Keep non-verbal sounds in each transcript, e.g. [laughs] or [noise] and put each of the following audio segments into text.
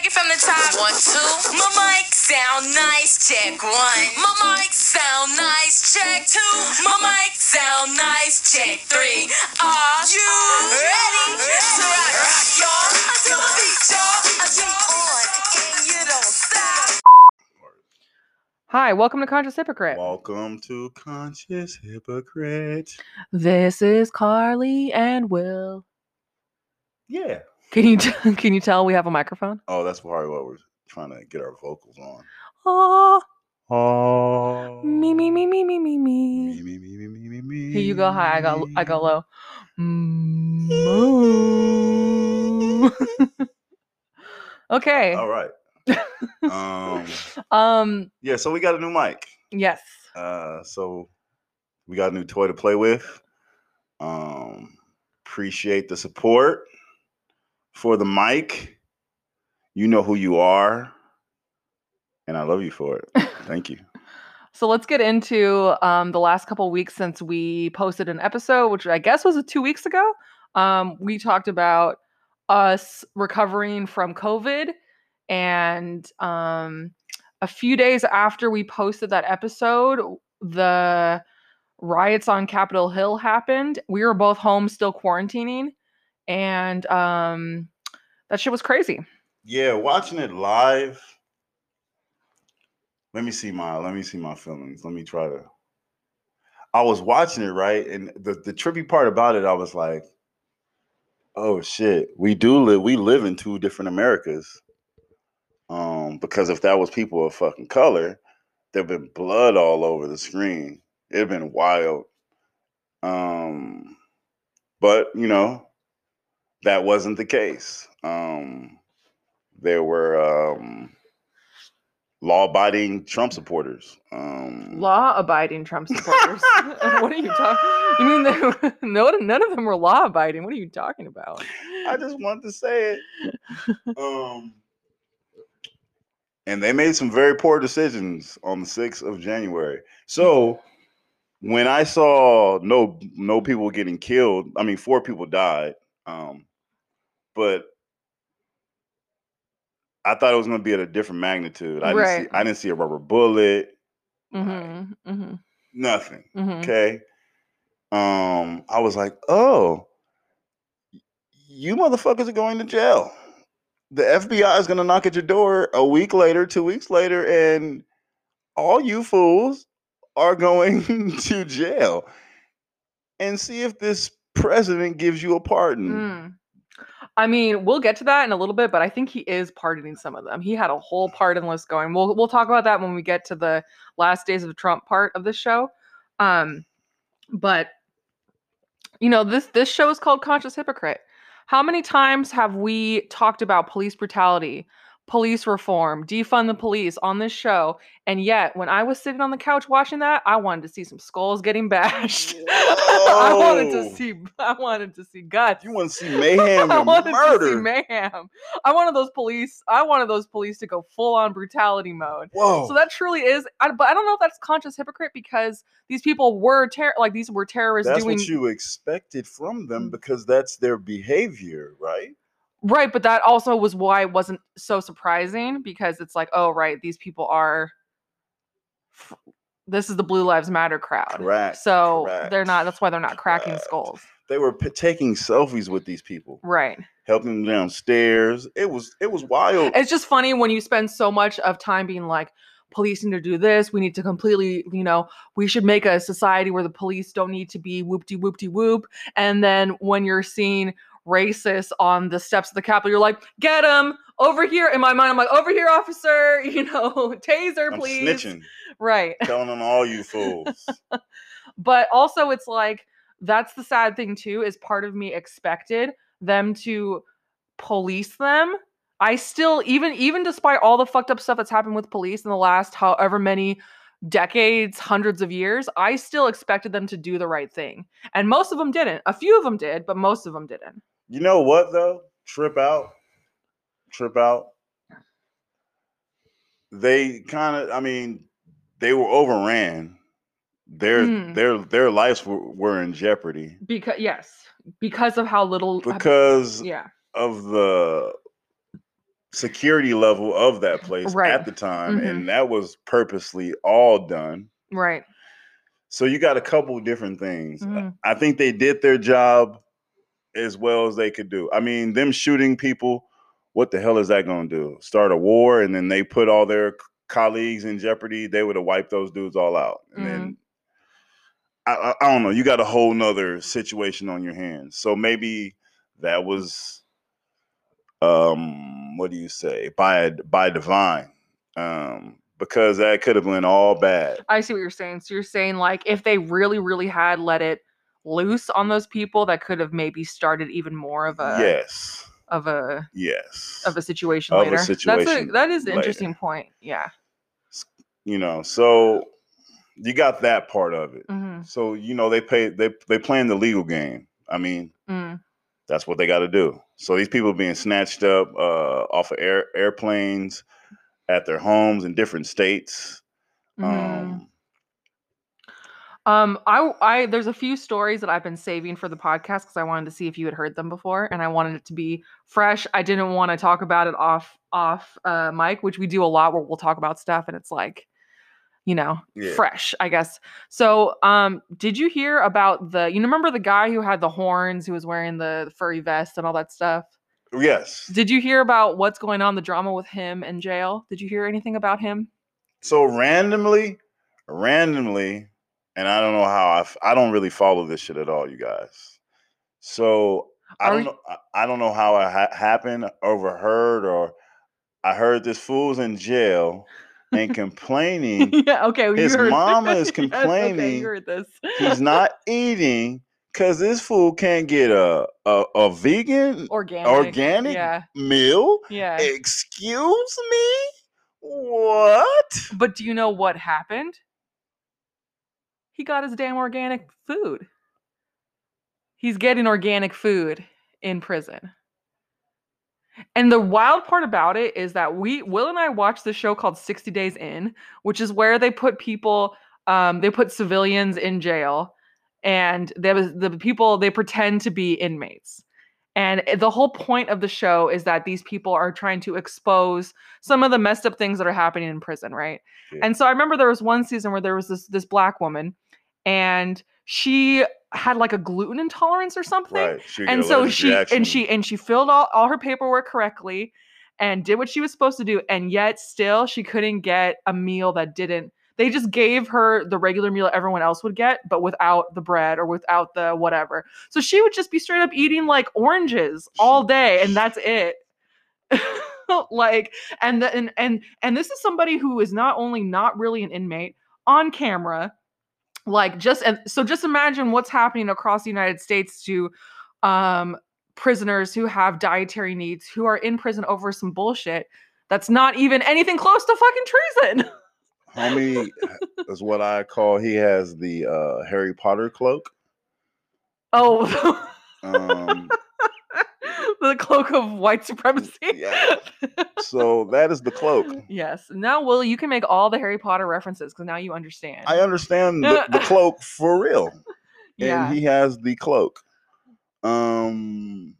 take it from the top. One, two. My mic sound nice. Check one. My mic sound nice. Check two. My mic sound nice. Check three. Are you ready to rock, rock, y'all? Until the beat, y'all. I keep on and you don't stop. Hi, welcome to Conscious Hypocrite. Welcome to Conscious Hypocrite. This is Carly and Will. Yeah. Can you t- [laughs] can you tell we have a microphone? Oh, that's probably what we're trying to get our vocals on. Oh, Oh. me me me me me me Me, me. me, me, me, me, me, me. Here you go high, I go I go low. Moo. [laughs] okay. All right. um. [laughs] Um. Yeah. So we got a new mic. Yes. Uh. So we got a new toy to play with. Um. Appreciate the support for the mic. You know who you are, and I love you for it. Thank you. [laughs] So let's get into um, the last couple weeks since we posted an episode, which I guess was two weeks ago. Um, we talked about us recovering from COVID, and um, a few days after we posted that episode, the riots on Capitol Hill happened. We were both home, still quarantining, and um, that shit was crazy. Yeah, watching it live. Let me see my let me see my feelings. Let me try to. I was watching it right, and the the trippy part about it, I was like, "Oh shit, we do live. We live in two different Americas." Um, because if that was people of fucking color, there'd been blood all over the screen. It'd been wild. Um, but you know, that wasn't the case. Um, there were um, law-abiding Trump supporters. Um, Law-abiding Trump supporters. [laughs] [laughs] what are you talking? You mean they [laughs] no? None of them were law-abiding. What are you talking about? I just wanted to say it. um, and they made some very poor decisions on the sixth of January. So when I saw no no people getting killed, I mean four people died. Um, but I thought it was going to be at a different magnitude. I didn't see I didn't see a rubber bullet. Mm-hmm. Mm-hmm. Nothing. Mm-hmm. Okay. Um, I was like, oh, you motherfuckers are going to jail. The FBI is gonna knock at your door a week later, two weeks later, and all you fools are going [laughs] to jail. And see if this president gives you a pardon. Mm. I mean, we'll get to that in a little bit, but I think he is pardoning some of them. He had a whole pardon list going. We'll we'll talk about that when we get to the last days of Trump part of the show. Um, but you know, this this show is called Conscious Hypocrite. How many times have we talked about police brutality, police reform, defund the police on this show? And yet, when I was sitting on the couch watching that, I wanted to see some skulls getting bashed. [laughs] I wanted to see I wanted to see guts. You want to see [laughs] mayhem I wanted to see mayhem. I wanted those police. I wanted those police to go full on brutality mode. Whoa! So that truly is. I, but I don't know if that's conscious hypocrite because these people were ter- like these were terrorists That's doing what you expected from them Mm. because that's their behavior, right? Right. But that also was why it wasn't so surprising because it's like, oh right, these people are. This is the Blue Lives Matter crowd. Correct, So they're not. That's why they're not cracking correct. skulls. They were p- taking selfies with these people, Right. helping them downstairs. It was it was wild. it's just funny when you spend so much of time being like police need to do this we need to completely you know we should make a society where the police don't need to be whoop-de whoop-de whoop and then when you're seeing racists on the steps of the capitol. You're like get him over here. In my mind i'm like over here officer [laughs] you know taser I'm please. snitching, right. [laughs] Telling on all you fools. but also it's like that's the sad thing too is part of me expected them to police them. I still even even despite all the fucked up stuff that's happened with police in the last however many decades hundreds of years i still expected them to do the right thing. And most of them didn't. A few of them did but most of them didn't You know what though? Trip out, trip out. They kind of, I mean, they were overran. Their Mm. their their lives were, were in jeopardy because yes because of how little because yeah of the security level of that place Right. at the time, Mhm. and that was purposely all done. Right. So you got a couple different things. Mhm. I think they did their job as well as they could do. I mean, them shooting people, what the hell is that going to do? Start a war and then they put all their colleagues in jeopardy? They would have wiped those dudes all out. And then I, I, I don't know. You got a whole nother situation on your hands. So maybe that was um what do you say? By by divine. Um because that could have been all bad. I see what you're saying. So you're saying like if they really, really had let it loose on those people, that could have maybe started even more of a yes. of a Yes. of a situation Of a later. That's a that is an later. interesting point. Yeah. you know, so you got that part of it. hmm So, you know, they pay they they playing the legal game. I mean, Mm. that's what they got to do. So these people being snatched up uh, off of air, airplanes at their homes in different states. Mhm. Um, Um, I, I, there's a few stories that I've been saving for the podcast because I wanted to see if you had heard them before, and I wanted it to be fresh. I didn't want to talk about it off, off, uh, mic, which we do a lot where we'll talk about stuff, and it's like, you know, Yeah. fresh, I guess. So, um, did you hear about the? You remember the guy who had the horns, who was wearing the furry vest and all that stuff? yes. Did you hear about what's going on, the drama with him in jail? Did you hear anything about him? So randomly, randomly, and I don't know how I, f- I don't really follow this shit at all, you guys. So I Are don't you- know. I- I don't know how it ha- happened, overheard, or I heard this fool's in jail and [laughs] complaining yeah, okay. you His heard- mama is [laughs] Yes, okay, complaining you heard this. he's not eating because this fool can't get a a, a vegan organic. organic Yeah, meal. yeah. Excuse me, what? But do you know what happened? He got his damn organic food. He's getting organic food in prison. And the wild part about it is that we Will and I watched this show called 60 Days In, which is where they put people um they put civilians in jail and there was the people they pretend to be inmates. And the whole point of the show is that these people are trying to expose some of the messed up things that are happening in prison, right? Yeah. And so I remember there was one season where there was this this black woman and she had like a gluten intolerance or something Right. and so she reaction. and she and she filled all, all her paperwork correctly and did what she was supposed to do and yet still she couldn't get a meal that didn't they just gave her the regular meal everyone else would get but without the bread or without the whatever so she would just be straight up eating like oranges all day and that's it [laughs] like and the, and and and this is somebody who is not only not really an inmate on camera like just and so just imagine what's happening across the united states to um prisoners who have dietary needs who are in prison over some bullshit that's not even anything close to fucking treason homie [laughs] is what I call. He has the uh, Harry Potter cloak. oh [laughs] Um, [laughs] the cloak of white supremacy [laughs] Yeah. so that is the cloak. yes now will you can make all the harry potter references because now you understand I understand the, the [laughs] cloak for real. yeah and he has the cloak. Um,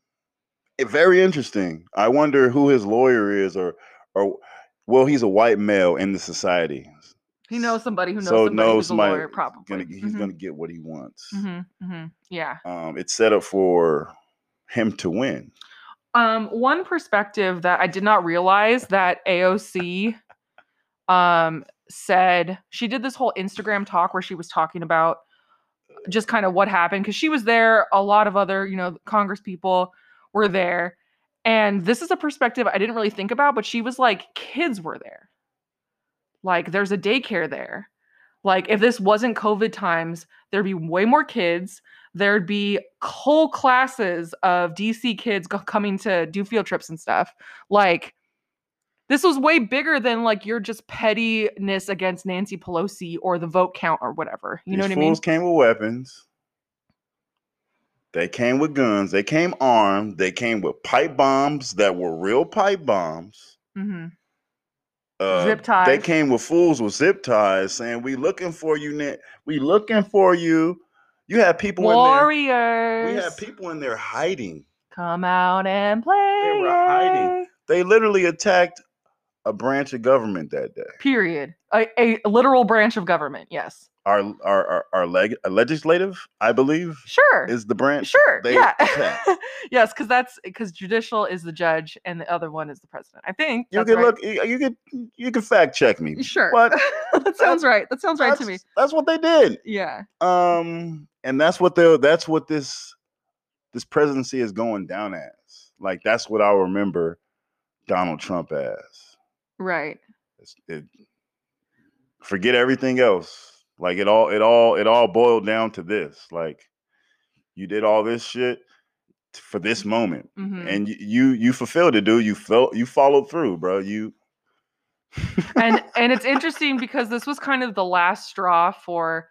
very interesting. I wonder who his lawyer is, or or well, he's a white male in the society. he knows somebody who knows so somebody knows who's a lawyer probably Gonna, he's Mhm, gonna get what he wants. mhm, mhm. yeah Um, it's set up for him to win. Um, one perspective that I did not realize that AOC um said she did this whole Instagram talk where she was talking about just kind of what happened because she was there, a lot of other, you know, Congress people were there. And this is a perspective I didn't really think about, but she was like, kids were there. Like, there's a daycare there. Like, if this wasn't COVID times, there'd be way more kids there'd be whole classes of DC kids go- coming to do field trips and stuff. Like this was way bigger than like your just pettiness against Nancy Pelosi or the vote count or whatever. You know These what I mean? fools came with weapons. They came with guns. They came armed. They came with pipe bombs that were real pipe bombs. hmm Uh, Zip ties. They came with fools with zip ties saying, "We looking for you, Nick. We looking for you." You have people in Warriors. there. We have people in there hiding. Come out and play. They were hiding. They literally attacked a branch of government that day. Period. A, a literal branch of government. Yes. Our our our, our leg, legislative, I believe, Sure. is the branch. Sure. they yeah. [laughs] yes, because that's because judicial is the judge and the other one is the president. I think. You can right. look. You could you can fact check me. Sure. But [laughs] that sounds right. That sounds right to me. That's what they did. Yeah. Um, and that's what they that's what this this presidency is going down as. Like that's what I remember Donald Trump as. Right. It's, it, forget everything else. Like it all, it all, it all boiled down to this. Like you did all this shit for this moment, hmm and you, you you fulfilled it, dude. You felt you followed through, bro. You and [laughs] and it's interesting because this was kind of the last straw for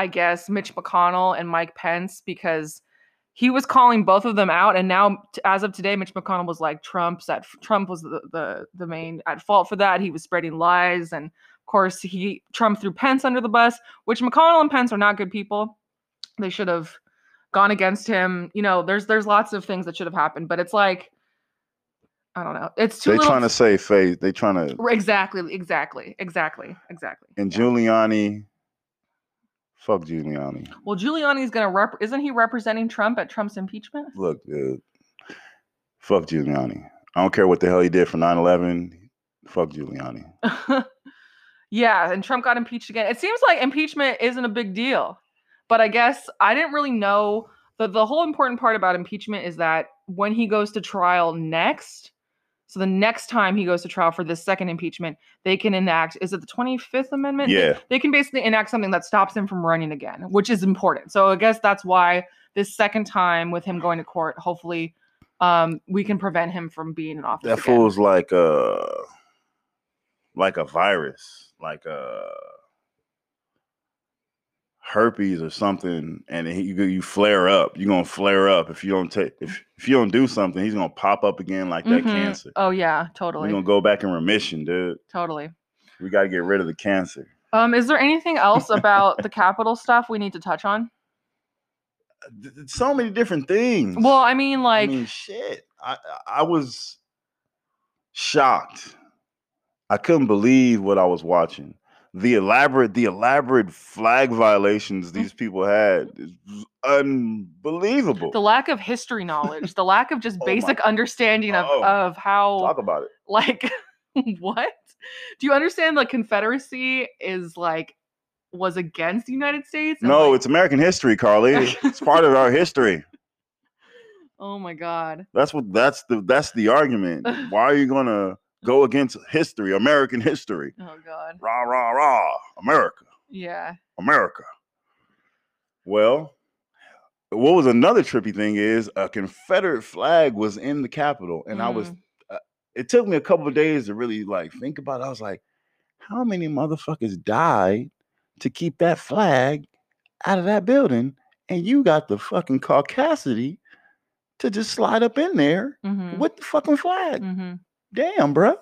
i guess mitch mcconnell and mike pence because he was calling both of them out and now as of today mitch mcconnell was like trump's at trump was the, the the main at fault for that he was spreading lies and of course he trump threw pence under the bus which mcconnell and pence are not good people they should have gone against him you know there's there's lots of things that should have happened but it's like i don't know it's too they little trying to save face. They're trying to Exactly, exactly, exactly, exactly. and yeah. Giuliani. Fuck Giuliani. Well, Giuliani's gonna rep. Isn't he representing Trump at Trump's impeachment? Look, dude. Fuck Giuliani. I don't care what the hell he did for 9-11. Fuck Giuliani. [laughs] yeah, and Trump got impeached again. It seems like impeachment isn't a big deal, but I guess I didn't really know the the whole important part about impeachment is that when he goes to trial next. So the next time he goes to trial for this second impeachment, they can enact. Is it the Twenty Fifth Amendment? Yeah. they can basically enact something that stops him from running again, which is important. So I guess that's why this second time with him going to court, hopefully, um, we can prevent him from being in office. That again. fool's like uh like a virus, like a herpes or something, and you you flare up. You're gonna flare up if you don't take if if you don't do something. He's gonna pop up again like that Mhm. cancer. Oh yeah, totally. We're gonna go back in remission, dude. totally. We gotta get rid of the cancer. Um, is there anything else [laughs] about the capital stuff we need to touch on? So many different things. Well, I mean, like, I mean, shit. I I was shocked. I couldn't believe what I was watching. The elaborate, the elaborate flag violations mm. these people had is unbelievable. the lack of history knowledge, the lack of just [laughs] Oh basic understanding of Oh. of how Talk about it. like [laughs] what do you understand the confederacy is like was against the united states No, like- it's American history, Carly. it's part of our history. [laughs] oh my god That's what that's the that's the argument. Why are you gonna go against history, American history? oh god Rah rah rah, America. yeah America. Well, what was another trippy thing is a Confederate flag was in the Capitol, and I was. Mm. Uh, it took me a couple of days to really like think about. it. I was like, how many motherfuckers died to keep that flag out of that building, and you got the fucking caucasity to just slide up in there hmm with the fucking flag. hmm Damn, bro.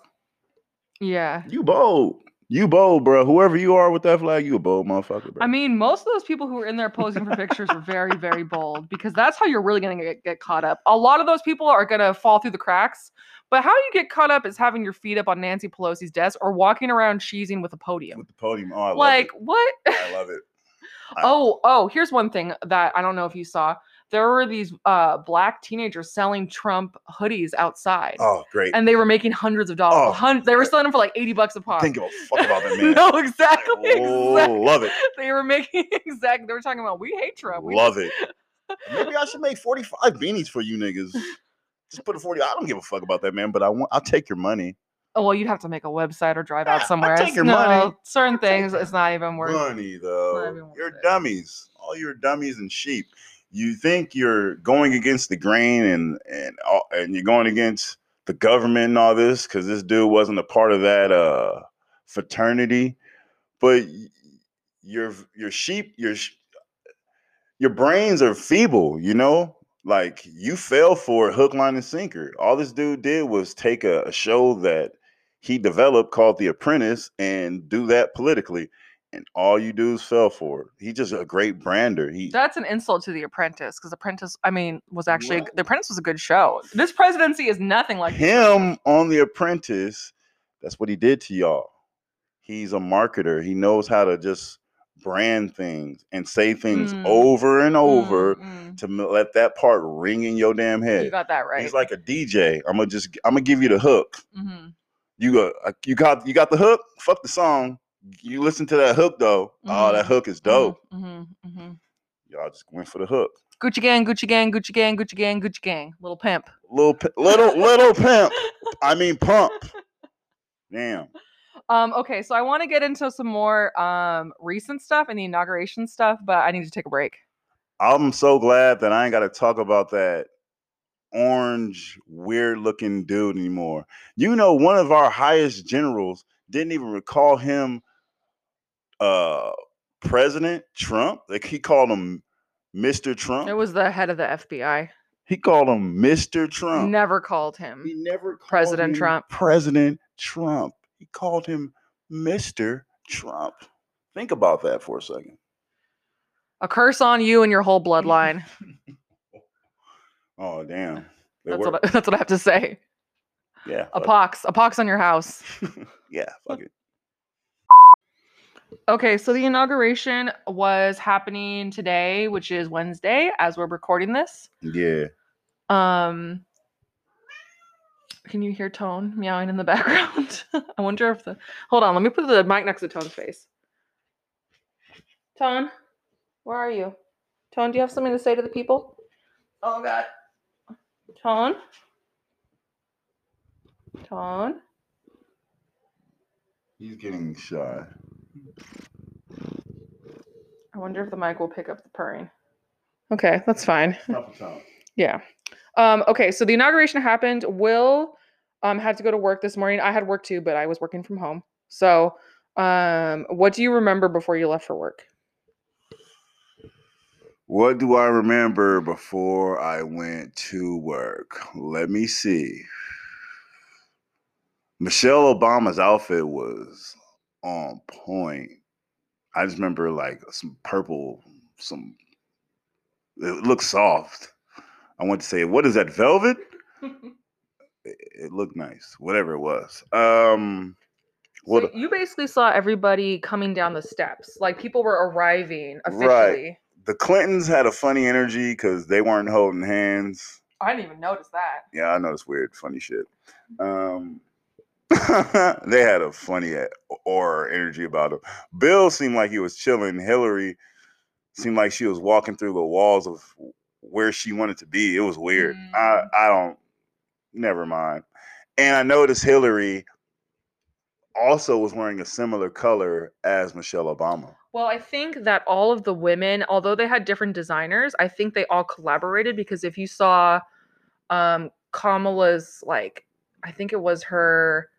yeah You bold. You bold, bro. Whoever you are with that flag, you a bold motherfucker, bro. I mean, most of those people who were in there posing for pictures were very, very bold because that's how you're really going to get, get caught up. A lot of those people are going to fall through the cracks. But how you get caught up is having your feet up on Nancy Pelosi's desk or walking around cheesing with a podium. with the podium. Oh, I love Like, what? I love it. I- [laughs] oh, oh, here's one thing that I don't know if you saw. There were these uh, black teenagers selling Trump hoodies outside. Oh, great. And they were making hundreds of dollars. Oh. Hun- they were selling them for like 80 bucks a pop. Think about fuck about that [laughs] man. no, exactly. Oh, exactly. love it. [laughs] They were making [laughs] exactly. They were talking about we hate Trump. We Love just- it. Maybe I should make 45 beanies for you niggas. Just put a 40. I don't give a fuck about that, man, but I want I'll take your money. Oh well, you'd have to make a website or drive out somewhere. take your no, money. Certain things, it's not even worth. Money though. You're it. dummies. All your dummies and sheep. You think you're going against the grain and and and you're going against the government and all this because this dude wasn't a part of that uh fraternity, but your your sheep your your brains are feeble. You know, like you fell for hook, line, and sinker. All this dude did was take a, a show that he developed called The Apprentice and do that politically. And all you dudes fell for it. He's just a great brander. He That's an insult to The Apprentice because Apprentice, I mean, was actually What? The Apprentice was a good show. This presidency is nothing like him on The Apprentice. That's what he did to y'all. He's a marketer. He knows how to just brand things and say things Mm. over and Mm, over mm. to let that part ring in your damn head. You got that right. He's like a DJ. I'm gonna just I'm gonna give you the hook. Mhm. You got uh, you got you got the hook. Fuck the song. You listen to that hook though. Oh, that Mhm. hook is dope. Mhm, mhm. Y'all just went for the hook. Gucci gang, Gucci gang, Gucci gang, Gucci gang, Gucci gang. Little pimp. Little little little pimp. I mean pump. Damn. Um, okay, so I want to get into some more um recent stuff and the inauguration stuff, but I need to take a break. I'm so glad that I ain't got to talk about that orange, weird looking dude anymore. You know, one of our highest generals didn't even recall him uh President Trump. Like he called him Mr. Trump. It was the head of the FBI. he called him Mr. Trump. Never called him. He never called President him Trump. President Trump. He called him Mr. Trump. Think about that for a second. A curse on you and your whole bloodline. [laughs] Oh damn. They That's what I, [laughs] that's what I have to say. yeah. A pox, a pox on your house. [laughs] yeah, fuck it. Okay, so the inauguration was happening today, which is Wednesday, as we're recording this. Yeah. Um, can you hear Tone meowing in the [laughs] background? I wonder if the. Hold on, let me put the mic next to Tone's face. Tone, where are you? Tone, do you have something to say to the people? Oh God. Tone. Tone. He's getting shy. I wonder if the mic will pick up the purring. Okay, that's fine. Stop the time. Yeah. Um, okay, so the inauguration happened. Will um had to go to work this morning. I had work too, but I was working from home. So um what do you remember before you left for work? What do I remember before I went to work? Let me see. Michelle Obama's outfit was on point. I just remember like some purple, some it looked soft. I want to say, what is that, velvet? [laughs] It, it looked nice, whatever it was. Um what so you basically saw everybody coming down the steps. Like people were arriving officially. Right. the Clintons had a funny energy because they weren't holding hands. I didn't even notice that. Yeah, I it's weird, funny shit. Um, [laughs] they had a funny aura energy about him. Bill seemed like he was chilling. Hillary seemed like she was walking through the walls of where she wanted to be. It was weird. I Mm. I don't. Never mind. And I noticed Hillary also was wearing a similar color as Michelle Obama. Well, I think that all of the women, although they had different designers, I think they all collaborated because if you saw um Kamala's like I think it was her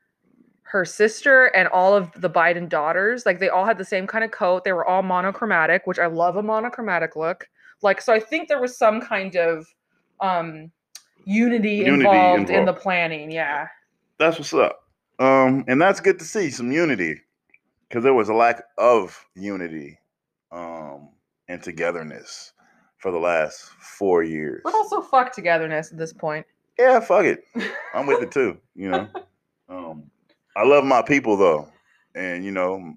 her sister and all of the Biden daughters, like they all had the same kind of coat. They were all monochromatic, which I love a monochromatic look. Like so I think there was some kind of um unity, Unity involved in the planning, yeah. That's what's up. Um, and that's good to see some unity because there was a lack of unity um, and togetherness for the last four years. But also fuck togetherness at this point. Yeah, fuck it. I'm with it too. You [laughs] know, I love my people though, and you know,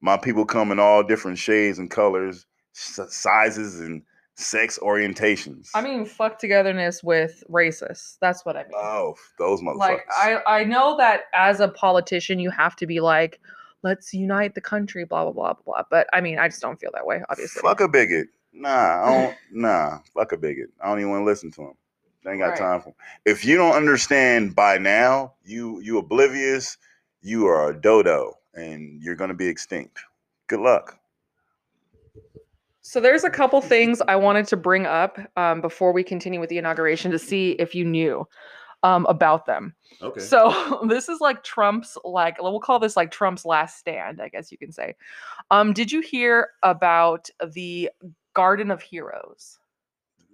my people come in all different shades and colors, sizes, and sex orientations. I mean fuck togetherness with racists. That's what I mean. oh, those motherfuckers. like I I know that as a politician you have to be like let's unite the country blah blah blah blah blah but I mean I just don't feel that way obviously. Fuck a bigot. Nah, I don't. nah, fuck a bigot. I don't even want to listen to him. They ain't got Right. time for. 'em. If you don't understand by now, you you oblivious. You are a dodo, and you're gonna be extinct. Good luck. So there's a couple things I wanted to bring up um, before we continue with the inauguration to see if you knew um, about them. Okay. So [laughs] this is like Trump's like we'll call this like Trump's last stand, I guess you can say. Um, did you hear about the Garden of Heroes?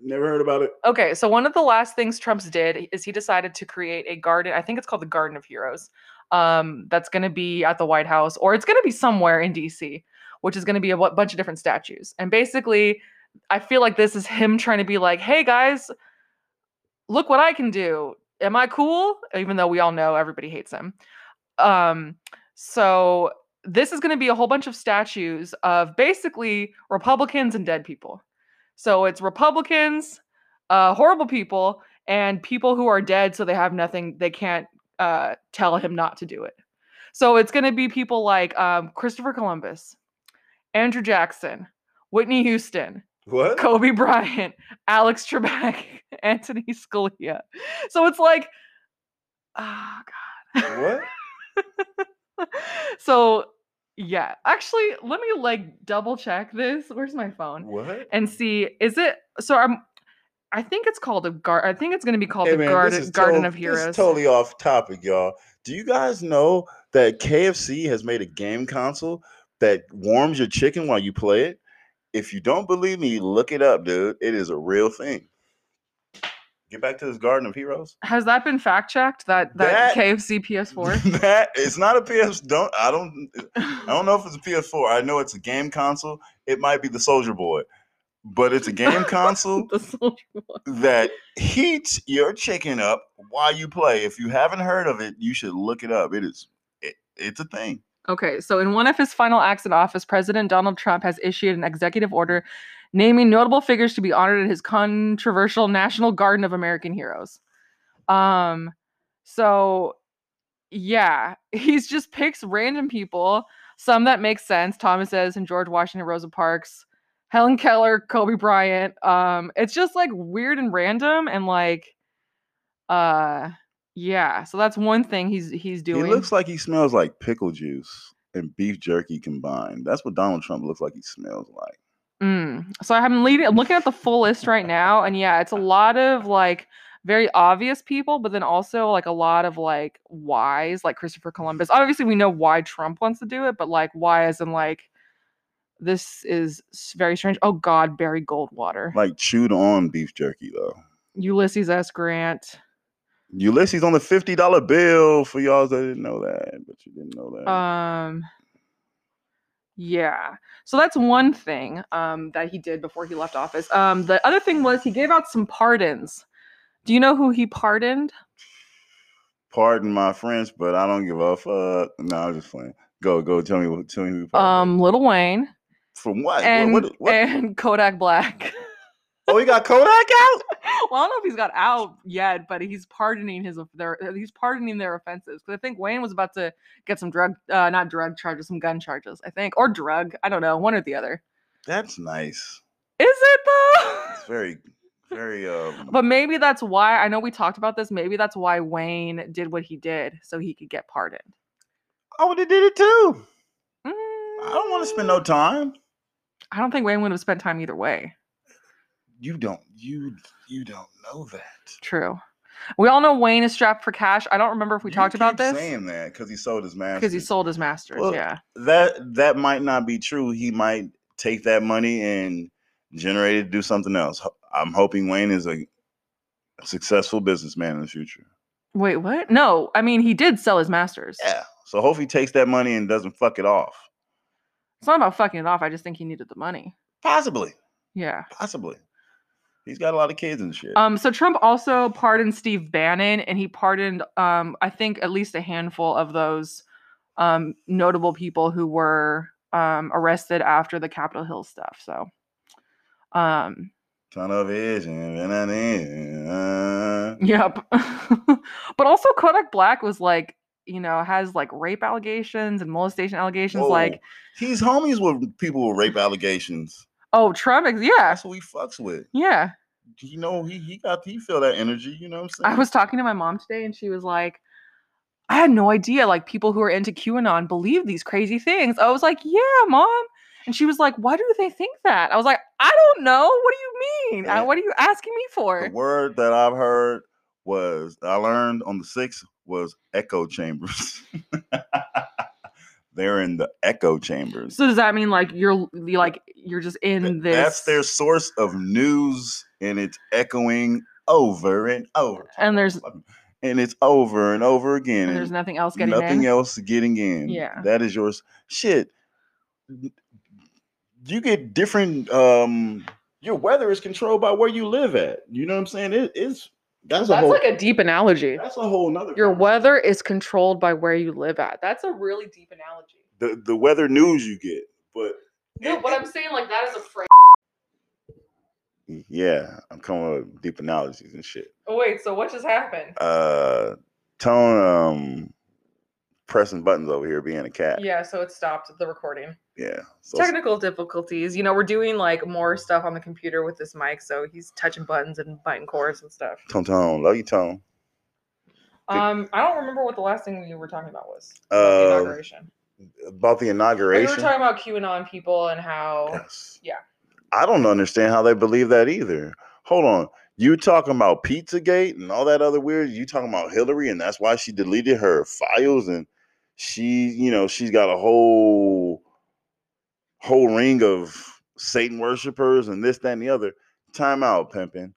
Never heard about it. Okay, so one of the last things Trump's did is he decided to create a garden. I think it's called the Garden of Heroes. Um, that's going to be at the White House, or it's going to be somewhere in DC. which is going to be a bunch of different statues. And basically, I feel like this is him trying to be like, "Hey guys, look what I can do. Am I cool?" Even though we all know everybody hates him. Um, so this is going to be a whole bunch of statues of basically Republicans and dead people. So it's Republicans, uh, horrible people, and people who are dead, so they have nothing. They can't uh, tell him not to do it. So it's going to be people like um, Christopher Columbus, Andrew Jackson, Whitney Houston, What? Kobe Bryant, [laughs] Alex Trebek, [laughs] Anthony Scalia. So it's like, oh God. What? [laughs] so yeah, actually, let me like double check this. Where's my phone? What? And see, is it? So I'm. I think it's called a gar I think it's going to be called Hey, the man, Garden Garden to- of This Heroes. is totally off topic, y'all. Do you guys know that KFC has made a game console that warms your chicken while you play it? If you don't believe me, look it up, dude. It is a real thing. Get back to this Garden of Heroes. Has that been fact checked? That that, That- KFC PS4. [laughs] that it's not a PS. Don't I don't I don't know if it's a PS4. I know it's a game console. It might be the Soldier Boy, but it's a game [laughs] console that heats your chicken up while you play. If you haven't heard of it, you should look it up. It is it, it's a thing. Okay, so in one of his final acts in office, President Donald Trump has issued an executive order naming notable figures to be honored in his controversial National Garden of American Heroes. Um, so yeah, [laughs] he's just picks random people, some that make sense, Thomas Edison, George Washington, Rosa Parks, Helen Keller, Kobe Bryant. Um, it's just like weird and random and like uh yeah, so that's one thing he's he's doing. He looks like he smells like pickle juice and beef jerky combined. That's what Donald Trump looks like he smells like. Mm. So I'm leading, looking at the full list right now, and yeah, it's a lot of like very obvious people, but then also like a lot of like whys, like Christopher Columbus. Obviously, we know why Trump wants to do it, but like why, as in like this is very strange. Oh God, Barry Goldwater, Like chewed on beef jerky though. Ulysses S. Grant. Ulysses on the fifty dollar bill for y'all that didn't know that, but you didn't know that. Um, yeah. So that's one thing um that he did before he left office. Um, the other thing was he gave out some pardons. Do you know who he pardoned? Pardon my French, but I don't give a fuck. No, I'm just playing. Go, go. Tell me what. Tell me who. pardoned Um, Lil Wayne from what? What- what, what? and Kodak Black. [laughs] [laughs] Oh, he got Kodak out. [laughs] well, I don't know if he's got out yet, but he's pardoning his their he's pardoning their offenses because I think Wayne was about to get some drug, uh, not drug charges, some gun charges, I think, or drug. I don't know, one or the other. That's nice. Is it though? It's very, very. Um, [laughs] But maybe that's why I know we talked about this. Maybe that's why Wayne did what he did so he could get pardoned. I would have did it too. Mm, I don't want to spend no time. I don't think Wayne would have spent time either way. You don't. You you don't know that. True. We all know Wayne is strapped for cash. I don't remember if we You talked about this Saying that because he sold his master. because he sold his masters. Well, yeah. that that might not be true. He might take that money and generate it to do something else. I'm hoping Wayne is a successful businessman in the future. Wait, what? No, I mean he did sell his masters. Yeah. So hopefully he takes that money and doesn't fuck it off. It's not about fucking it off. I just think he needed the money. Possibly. Yeah. Possibly. He's got a lot of kids and shit. Um. So Trump also pardoned Steve Bannon, and he pardoned, um, I think at least a handful of those, um, notable people who were um arrested after the Capitol Hill stuff. So, um, Ton of vision. uh, Yep. [laughs] but also Kodak Black was like, you know, has like rape allegations and molestation allegations. Whoa. Like, he's homies with people with rape allegations. Oh, Trump, yeah, That's who he fucks with. yeah. You know, he he got he feel that energy. You know what I'm saying? I was talking to my mom today and she was like, I had no idea like people who are into QAnon believe these crazy things. I was like, yeah, mom. And she was like, why do they think that? I was like, I don't know. What do you mean? Yeah. What are you asking me for? the word that I've heard was I learned on the sixth was echo chambers. [laughs] They're in the echo chambers. So does that mean like you're like you're just in Th- this That's their source of news, and it's echoing over and over. And there's- and it's over and over again. and there's nothing else getting in. nothing in? else getting in. Yeah. that is yours. Shit. you get different. um Your weather is controlled by where you live at. You know what I'm saying? It, it's that's, a That's whole. like a deep analogy. that's a whole nother. Your weather is controlled by where you live at. That's a really deep analogy. the the weather news you get, but No, but I'm saying like that is a phrase. yeah, I'm coming with deep analogies and shit. Oh wait, so what just happened? Uh, Tone um pressing buttons over here, being a cat. Yeah, so it stopped the recording. Yeah. So Technical difficulties. You know, we're doing like more stuff on the computer with this mic, so he's touching buttons and biting cords and stuff. Tone Tone, love you, Tone. Um, I don't remember what the last thing you were talking about was. About the Uh, inauguration. About the inauguration. inauguration. were talking about QAnon people and how Yes. Yeah. I don't understand how they believe that either. Hold on. You talking about Pizzagate and all that other weird? You talking about Hillary and that's why she deleted her files and she, you know, she's got a whole whole ring of Satan worshipers and this, that, and the other. Time out, pimping.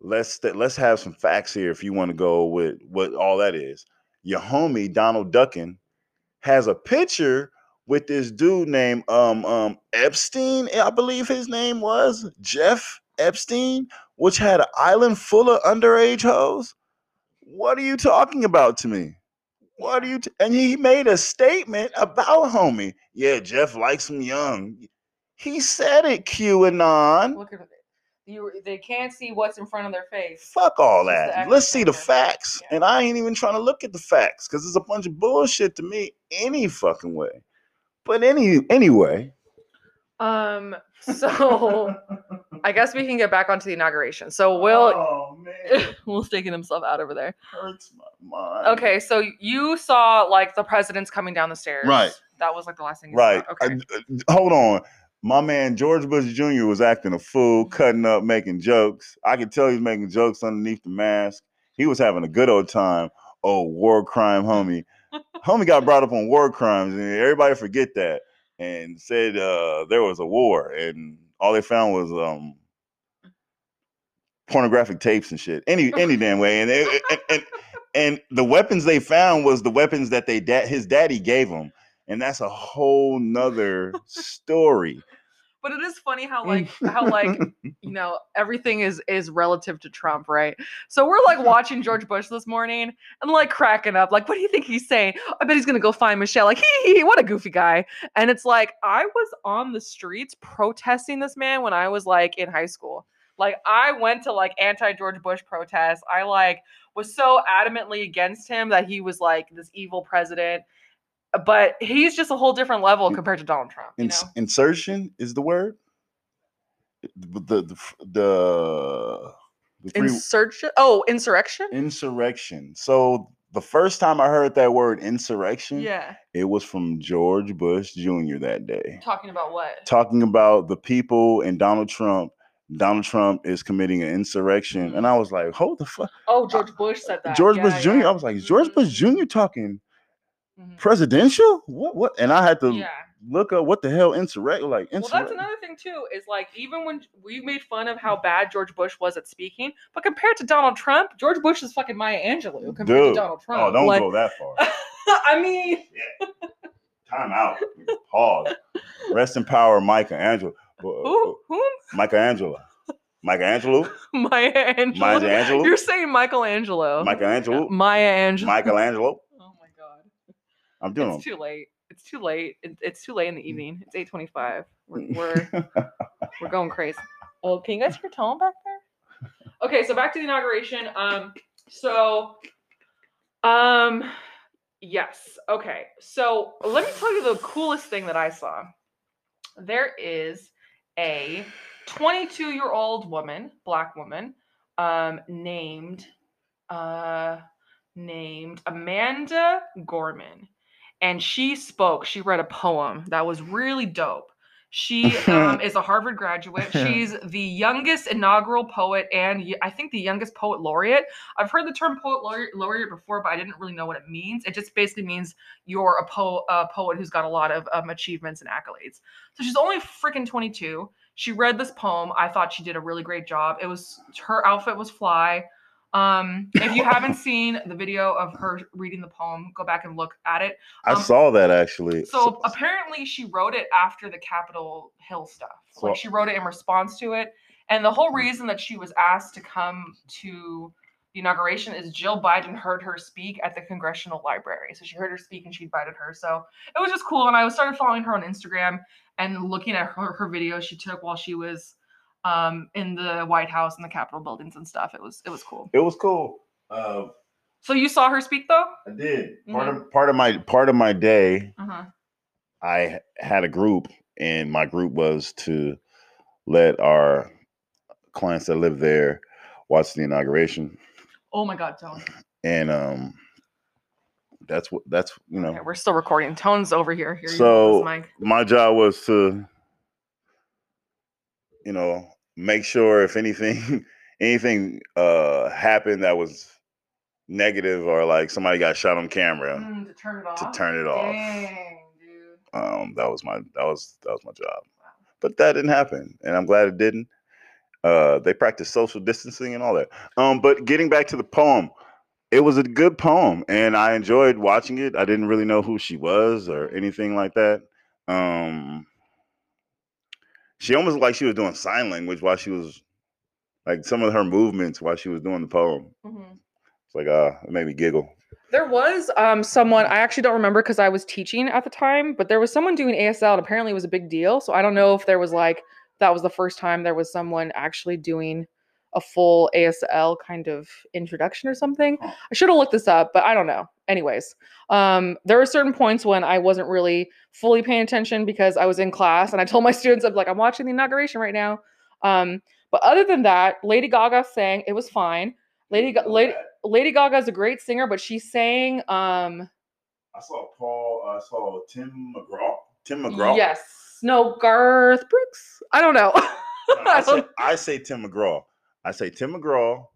Let's let's have some facts here if you want to go with what all that is. Your homie Donald Duckin has a picture with this dude named um um Epstein, I believe his name was Jeff Epstein, which had an island full of underage hoes. What are you talking about to me? What are you? T- and he made a statement about homie. Yeah, Jeff likes him young. He said it, QAnon. look at it. You they can't see what's in front of their face. Fuck all It's just the that. Let's see the facts. Yeah. And I ain't even trying to look at the facts because it's a bunch of bullshit to me any fucking way. But any anyway. Um, so [laughs] [laughs] I guess we can get back onto the inauguration. So Will Oh man, [laughs] Will's taking himself out over there. hurts my mind. Okay, so you saw like the president's coming down the stairs. Right. That was like the last thing you Right. saw. Okay. Uh, uh, hold on. My man George Bush Jr. was acting a fool, cutting up, making jokes. I could tell he was making jokes underneath the mask. He was having a good old time. Oh, war crime, homie. [laughs] homie got brought up on war crimes, and everybody forget that. And said uh, there was a war, and all they found was um, pornographic tapes and shit. Any any damn way. And, and, and and the weapons they found was the weapons that they da- his daddy gave him and that's a whole nother story. But it is funny how like [laughs] how like you know everything is is relative to Trump, right? So we're like [laughs] watching George Bush this morning and like cracking up, like, what do you think he's saying? I bet he's gonna go find Michelle. Like, hee hee, hee, what a goofy guy. And it's like I was on the streets protesting this man when I was like in high school. Like I went to like anti George Bush protests. I like was so adamantly against him that he was like this evil president. But he's just a whole different level compared to Donald Trump. You know? insertion is the word. The the the, the, three- Insurrection? Oh, insurrection? insurrection. So the first time I heard that word insurrection, Yeah. it was from George Bush Jr. that day. Talking about what? talking about the people and Donald Trump. Donald Trump is committing an insurrection, and I was like, "Hold the fuck!" Oh, George Bush said that. George Yeah, Bush Jr. yeah. I was like, "George Bush Mhm, Jr. talking mhm. presidential? What? What?" And I had to Yeah. look up what the hell insurrection like. Well, that's another thing too. Is like even when we made fun of how bad George Bush was at speaking, but compared to Donald Trump, George Bush is fucking Maya Angelou compared Dude. to Donald Trump. oh, don't Like, go that far. [laughs] I mean, Time out. Pause. Rest in power, Michelangelo. who? Whom? Michelangelo. Michelangelo. [laughs] Maya Angelou. Maya Angelou. You're saying Michelangelo. Michelangelo. Maya Angelou. Michelangelo. I'm doing It's too late. It's too late. It- It's too late in the evening. It's 8:25. We're [laughs] we're, we're going crazy. Oh, can you guys hear Tone back there? Okay, so back to the inauguration. Um, so, um, yes. Okay, so let me tell you the coolest thing that I saw. There is a 22 year old woman, black woman, um, named, uh, named Amanda Gorman, and she spoke. She read a poem that was really dope. She um, [laughs] is a Harvard graduate. [laughs] She's the youngest inaugural poet and I think the youngest poet laureate. I've heard the term poet laureate, before, but I didn't really know what it means. It just basically means you're a, po- a poet who's got a lot of um, achievements and accolades. So she's only freaking 22. She read this poem. I thought she did a really great job. It was her outfit was fly. Um, if you [laughs] haven't seen the video of her reading the poem, go back and look at it. I Um, saw that actually. So apparently she wrote it after the Capitol Hill stuff. So- like she wrote it in response to it. And the whole reason that she was asked to come to the inauguration is Jill Biden heard her speak at the Congressional Library. So she heard her speak and she invited her. So it was just cool. And I started following her on Instagram and looking at her, her videos she took while she was um, in the White House and the Capitol buildings and stuff. It was it was cool. it was cool. Uh, So you saw her speak though? I did part Mm-hmm. of part of my part of my day. Uh-huh. I had a group, and my group was to let our clients that live there watch the inauguration, Oh my god, Tone. and um, that's what that's you know Okay, we're still recording. Tone's over here. Here you So- go, my job was to, you know, make sure if anything [laughs] anything uh happened that was negative or like somebody got shot on camera Mm, to turn it off. to turn it off. Dang, dude. Um, that was my that was that was my job. But that didn't happen, and I'm glad it didn't. Uh, they practiced social distancing and all that. Um, but getting back to the poem, it was a good poem, and I enjoyed watching it. I didn't really know who she was or anything like that. Um, she almost like she was doing sign language while she was like some of her movements while she was doing the poem. Mhm. It's like ah, it made me giggle. There was um someone I actually don't remember because I was teaching at the time, but there was someone doing ASL and apparently it was a big deal. So I don't know if there was like that was the first time there was someone actually doing a full ASL kind of introduction or something. I should have looked this up, but I don't know. Anyways, um, there were certain points when I wasn't really fully paying attention because I was in class and I told my [laughs] students, I'm like, I'm watching the inauguration right now. Um, but other than that, Lady Gaga sang, it was fine. Lady, Ga- Lady, Lady Gaga is a great singer, but she sang um I saw Paul. I saw Tim McGraw. Tim McGraw. yes. No, Garth Brooks. I don't know. [laughs] I, I say, I say Tim McGraw. I say Tim McGraw.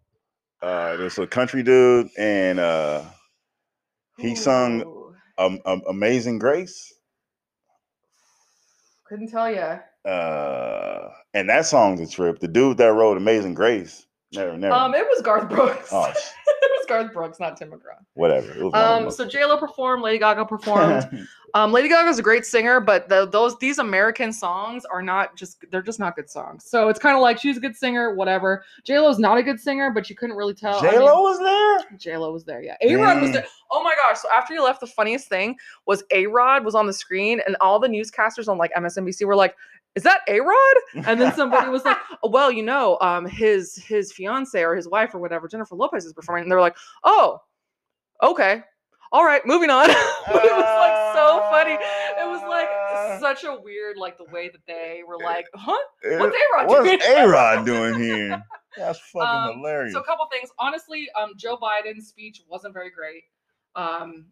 Uh, there's a country dude, and uh, he sung um, um, "Amazing Grace," couldn't tell you. uh, and that song's a trip. The dude that wrote "Amazing Grace," never, never. Um, it was Garth Brooks. oh, sh- it was [laughs] Garth Brooks, not Tim McGraw. whatever. It was one of Um, so J Lo performed, Lady Gaga performed. [laughs] Um, Lady Gaga's a great singer, but the, those these American songs are not just they're just not good songs. So it's kind of like she's a good singer, whatever. J Lo's not a good singer, but you couldn't really tell. I J mean- Lo was there. J Lo was there, yeah. A Rod was there. Oh my gosh! So after you left, the funniest thing was A Rod was on the screen, and all the newscasters on like MSNBC were like, "Is that A Rod?" And then somebody was like, [laughs] oh, "Well, you know, um, his his fiance or his wife or whatever, Jennifer Lopez is performing," and they're like, "Oh, okay, all right, moving on." but [laughs] it was like so funny. It was like Uh, such a weird, like the way that they were like, "Huh? What's A-Rod What's doing?" A Rod doing here? That's [laughs] fucking Um, hilarious. So a couple things. Honestly, um, Joe Biden's speech wasn't very great. Um,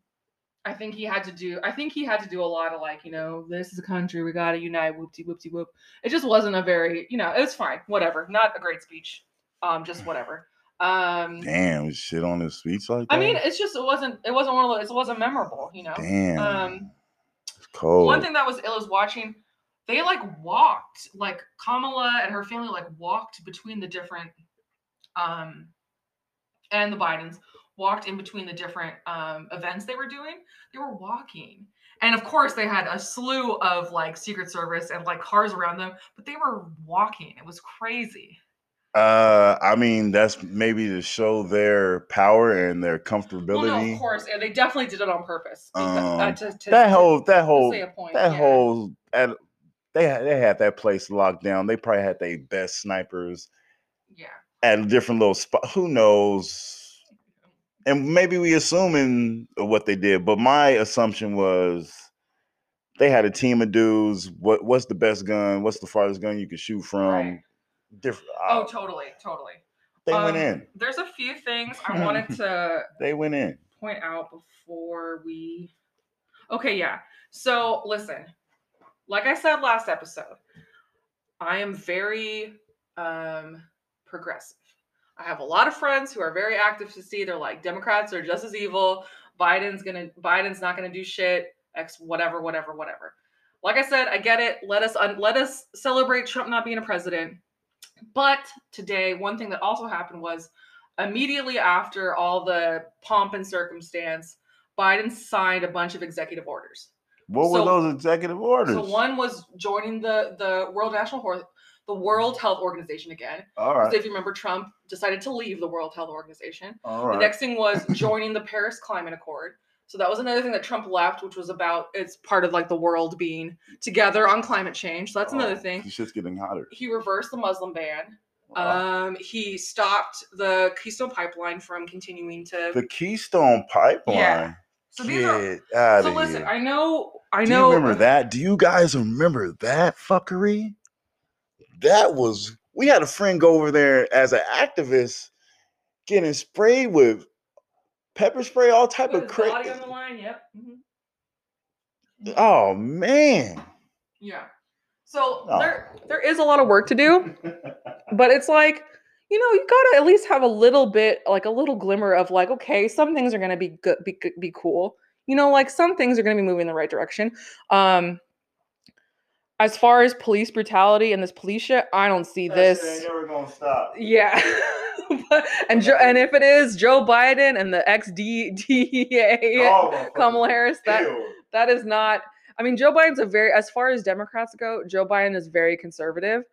I think he had to do. I think he had to do a lot of like, you know, this is a country we gotta unite. Whoopty whoopty whoop. It just wasn't a very, you know, it was fine. Whatever. Not a great speech. Um, just whatever. Um, Damn, shit on his speech like that. I mean, it's just it wasn't. It wasn't one of those. It wasn't memorable. You know. damn, um, it's cold. One thing that was ill is watching. They like walked, like Kamala and her family like walked between the different, um, and the Bidens walked in between the different um events they were doing. They were walking, and of course they had a slew of like Secret Service and like cars around them, but they were walking. It was crazy. Uh, I mean, that's maybe to show their power and their Well, comfortability. no, of course, and they definitely did it on purpose. because- uh, Um, to, to, that whole that whole say a point, that yeah. whole at, they had they had that place locked down. They probably had their best snipers yeah. at different little spot. Who knows? And maybe we assuming what they did, but my assumption was they had a team of dudes. What what's the best gun? What's the farthest gun you can shoot from? Right. Different. Oh, uh, totally, totally. they went Um, in. There's a few things I [laughs] wanted to They went in. point out before we. Okay, yeah. So listen, like I said last episode, I am very um, progressive. I have a lot of friends who are very active to see. They're like Democrats are just as evil. Biden's gonna. Biden's not gonna do shit. X whatever, whatever, whatever. Like I said, I get it. Let us un- let us celebrate Trump not being a president. But today, one thing that also happened was immediately after all the pomp and circumstance, Biden signed a bunch of executive orders. What were those executive orders? So one was joining the the World National Health the World Health Organization again. all So if you remember, Trump decided to leave the World Health Organization. All The next thing was joining the Paris Climate Accord. So that was another thing that Trump left, which was about it's part of like the world being together on climate change. So that's another Oh, thing. It's just getting hotter. He reversed the Muslim ban. Wow. Um, he stopped the Keystone Pipeline from continuing to. the Keystone Pipeline. so these are. Get out So listen, here. I know. I Do know. you remember that? Do you guys remember that fuckery? That was we had a friend go over there as an activist getting sprayed with pepper spray, all type of his body crazy. on the line. Yep. mhm. Oh man. Yeah. So Oh. there there is a lot of work to do, but it's like, you know, you gotta at least have a little bit, like a little glimmer of like, okay, some things are gonna be good, be good- be cool. You know, like some things are gonna be moving in the right direction. Um, as far as police brutality and this police shit, I don't see That shit this. ain't never gonna stop. Yeah. [laughs] But- and Joe, and if it is Joe Biden and the ex DEA Oh. [laughs] Kamala Harris, that Ew. that is not i mean joe biden's a very as far as democrats go joe biden is very conservative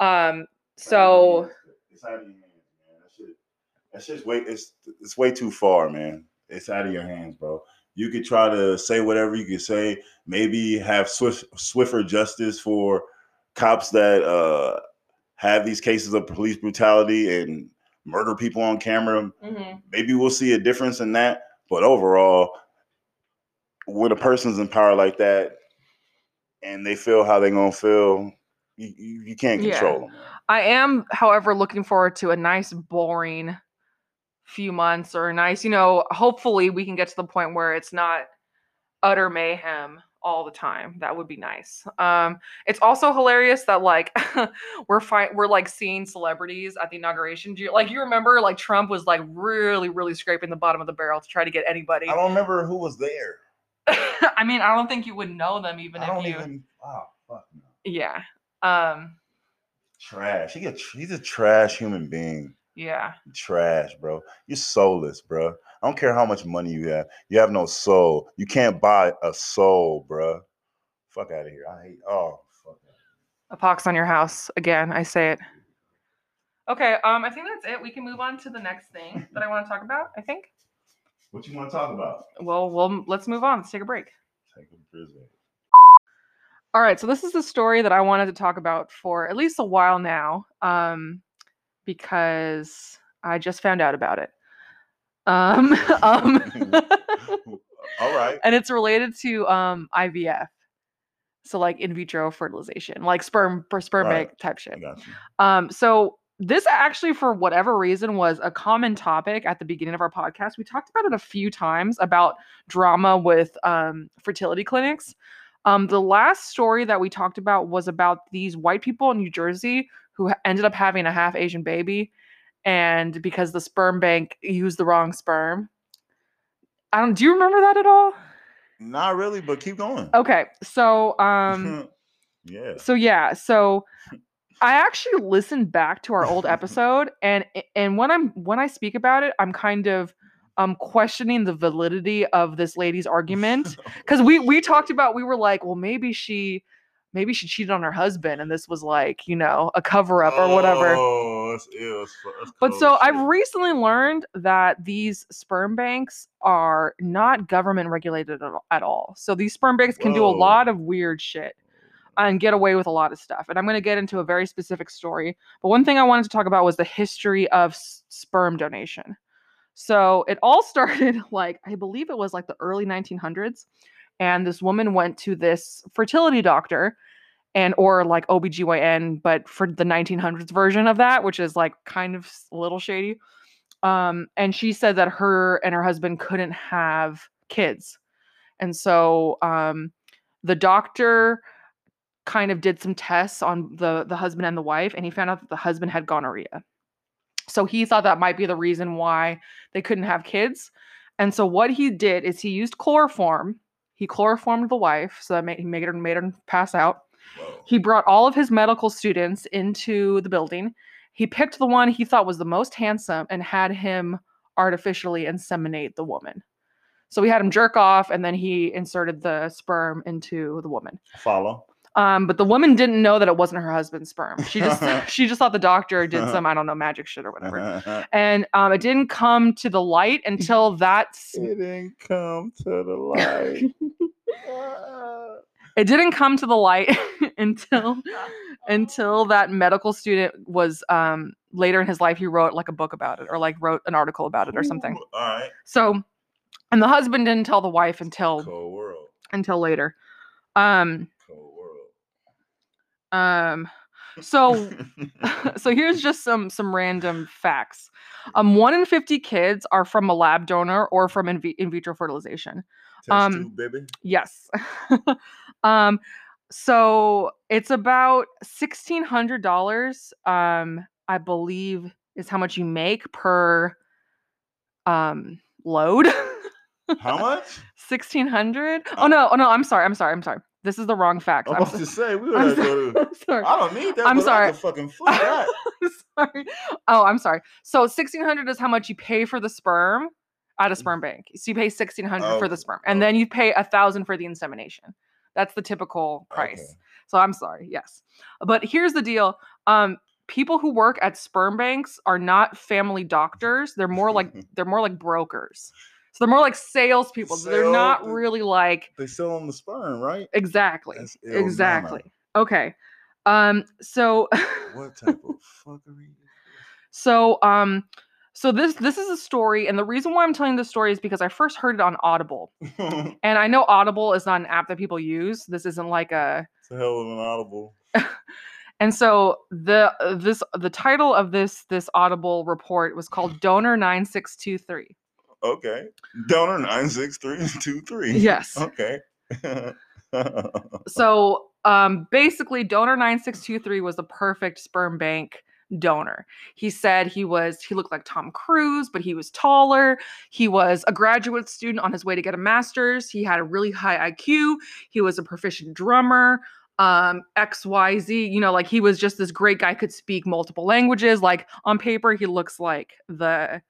um so it's out of your hands, man. That shit, that shit's way it's it's way too far, man. It's out of your hands, bro. You could try to say whatever you could say, maybe have swift swifter justice for cops that uh have these cases of police brutality and murder people on camera. mhm. Maybe we'll see a difference in that. But overall, when a person's in power like that and they feel how they're gonna feel, you, you, you can't Yeah. control them. i am however looking forward to a nice boring few months or nice you know hopefully we can get to the point where it's not utter mayhem all the time that would be nice um it's also hilarious that like [laughs] we're fi- we're like seeing celebrities at the inauguration Do you, like you remember like trump was like really really scraping the bottom of the barrel to try to get anybody I don't remember who was there. [laughs] I mean, I don't think you would know them even I if you. even. Wow, fuck no. Yeah. Um. Trash. He get, he's a trash human being. Yeah. Trash, bro. You're soulless, bro. I don't care how much money you have. You have no soul. You can't buy a soul, bro. Fuck out of here. I hate. Oh, fuck. A pox on your house again. I say it. Okay. Um. I think that's it. We can move on to the next thing that I want to talk about. I think. What you want to talk about? Well, well, let's move on. Let's take a break. Take a Brisbane. All right. So this is the story that I wanted to talk about for at least a while now. Um, because I just found out about it. Um. [laughs] um. [laughs] All right. and it's related to um IVF. So like in vitro fertilization, like sperm for sperm Right. bank type shit. I got you. Um so this actually for whatever reason was a common topic at the beginning of our podcast. We talked about it a few times about drama with um fertility clinics. Um the last story that we talked about was about these white people in New Jersey who ended up having a half Asian baby and because the sperm bank used the wrong sperm. I don't do you remember that at all? Not really, but keep going. Okay, so um, [laughs] yeah. so yeah, so I actually listened back to our old [laughs] episode, and and when I'm when I speak about it, I'm kind of um questioning the validity of this lady's argument [laughs] because we we talked about we were like, well, maybe she maybe she cheated on her husband, and this was like you know a cover up or whatever. Oh, that's ill. That's, that's But so shit. I've recently learned that these sperm banks are not government regulated at, at all. So these sperm banks can do a lot of weird shit and get away with a lot of stuff. And I'm going to get into a very specific story. But one thing I wanted to talk about was the history of s- sperm donation. So it all [laughs] started like I believe it was like the early 1900s and this woman went to this fertility doctor and or like OBGYN but for the 1900s version of that which is like kind of a little shady um and she said that her and her husband couldn't have kids. And so um the doctor kind of did some tests on the the husband and the wife and he found out that the husband had gonorrhea. So he thought that might be the reason why they couldn't have kids. And so what he did is he used chloroform he chloroformed the wife so that made, he made her made her pass out Whoa. he brought all of his medical students into the building He picked the one he thought was the most handsome and had him artificially inseminate the woman. So we had him jerk off and then he inserted the sperm into the woman. Follow. Um, but the woman didn't know that it wasn't her husband's sperm. She just [laughs] she just thought the doctor did [laughs] some I don't know magic shit or whatever. [laughs] And um, it didn't come to the light until that it didn't come to the light. it didn't come to the light until until that medical student was um later in his life he wrote like a book about it or like wrote an article about it or something. Ooh, All right. So and the husband didn't tell the wife until until later. Um. Um so [laughs] [laughs] so here's just some some random facts. Um, one in fifty kids are from a lab donor or from in, vi- in vitro fertilization. Test um, tube, baby. Yes. [laughs] um, so it's about sixteen hundred dollars. Um, I believe is how much you make per um load. How much? Sixteen hundred. Oh no! Oh no! I'm sorry. I'm sorry. I'm sorry. This is the wrong fact. I'm, about to say we [laughs] would have sorry. to. [laughs] Sorry. I don't need that. I'm but I sorry. fucking [laughs] flip that. Sorry. Oh, I'm sorry. So sixteen hundred is how much you pay for the sperm at a sperm bank. So you pay sixteen hundred for the sperm, and Okay. then you pay a thousand for the insemination. That's the typical price. Okay. So I'm sorry. Yes, but here's the deal. Um, people who work at sperm banks are not family doctors. They're more like they're more like brokers. So they're more like salespeople. So they're not Sales- really like They sell on the sperm, right? exactly. That's ill manner. Exactly. Okay. Um. So. [laughs] What type of fuckery? So um so this this is a story and the reason why I'm telling this story is because I first heard it on Audible. [laughs] And I know Audible is not an app that people use. This isn't like a it's a hell of an audible. [laughs] and so the this the title of this this Audible report was called Donor 9623. Okay. Donor nine six three two three. Yes. Okay. [laughs] So um basically Donor 9623 was the perfect sperm bank donor. He said he was he looked like Tom Cruise, but he was taller. He was a graduate student on his way to get a master's. He had a really high IQ. He was a proficient drummer. Um XYZ, you know, like he was just this great guy could speak multiple languages. Like on paper he looks like the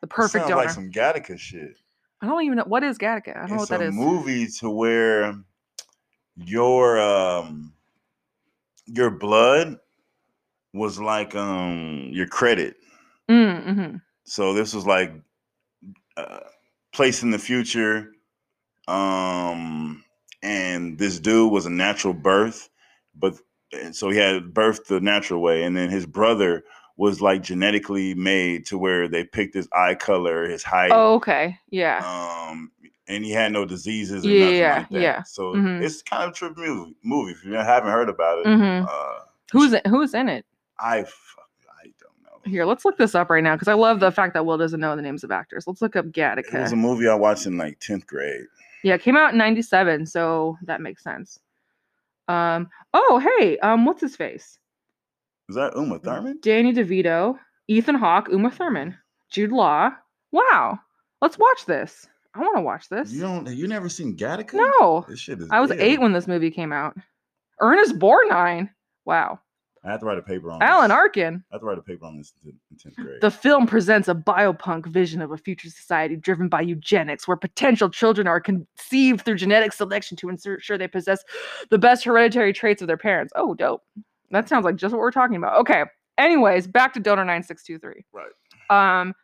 the perfect Sounds donor. like some Gattaca shit. I don't even know what is Gattaca. I don't know what that is. it's that a is. movie to where your um your blood was like um your credit. Mm, mhm. So this was like uh, place in the future. Um, and this dude was a natural birth, but and so he had birthed the natural way, and then his brother was like genetically made to where they picked his eye color, his height, Oh, okay. Yeah. um, and he had no diseases or Yeah, nothing yeah, like that. yeah. So Mhm. it's kind of a trip movie. Movie if you haven't heard about it, Mhm. uh, Who's in, who's in it? I fuck, I don't know. Here, let's look this up right now because I love the fact that Will doesn't know the names of actors. Let's look up Gattaca. It was a movie I watched in like tenth grade. Yeah, it came out in '97, so that makes sense. Um. Oh, hey. Um. What's his face? Is that Uma mm-hmm. Thurman? Danny DeVito, Ethan Hawke, Uma Thurman, Jude Law. Wow. Let's watch this. I want to watch this. You don't. You never seen Gattaca? No, This shit is. I was ill. eight when this movie came out. Ernest Borgnine. Wow. I had to write a paper on. Alan this. Arkin. I had to write a paper on this in in tenth grade. The film presents a biopunk vision of a future society driven by eugenics, where potential children are conceived through genetic selection to ensure they possess the best hereditary traits of their parents. Oh, dope. That sounds like just what we're talking about. Okay. Anyways, back to donor 9623. Right. Um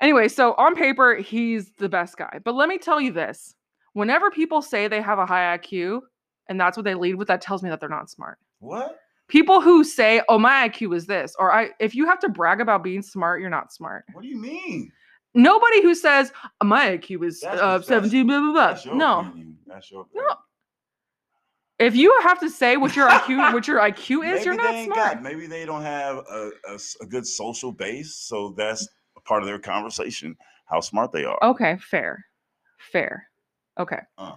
anyway, so on paper, he's the best guy. But let me tell you this. Whenever people say they have a high IQ and that's what they lead with, that tells me that they're not smart what? people who say oh my iq is this or i if you have to brag about being smart you're not smart What do you mean? nobody who says my iq is uh, 17 blah blah blah no opinion. That's your. No, opinion. If you have to say what your iq [laughs] what your iq is you're not smart Got, maybe they don't have a a good social base, so that's a part of their conversation. How smart they are. okay fair fair okay Uh.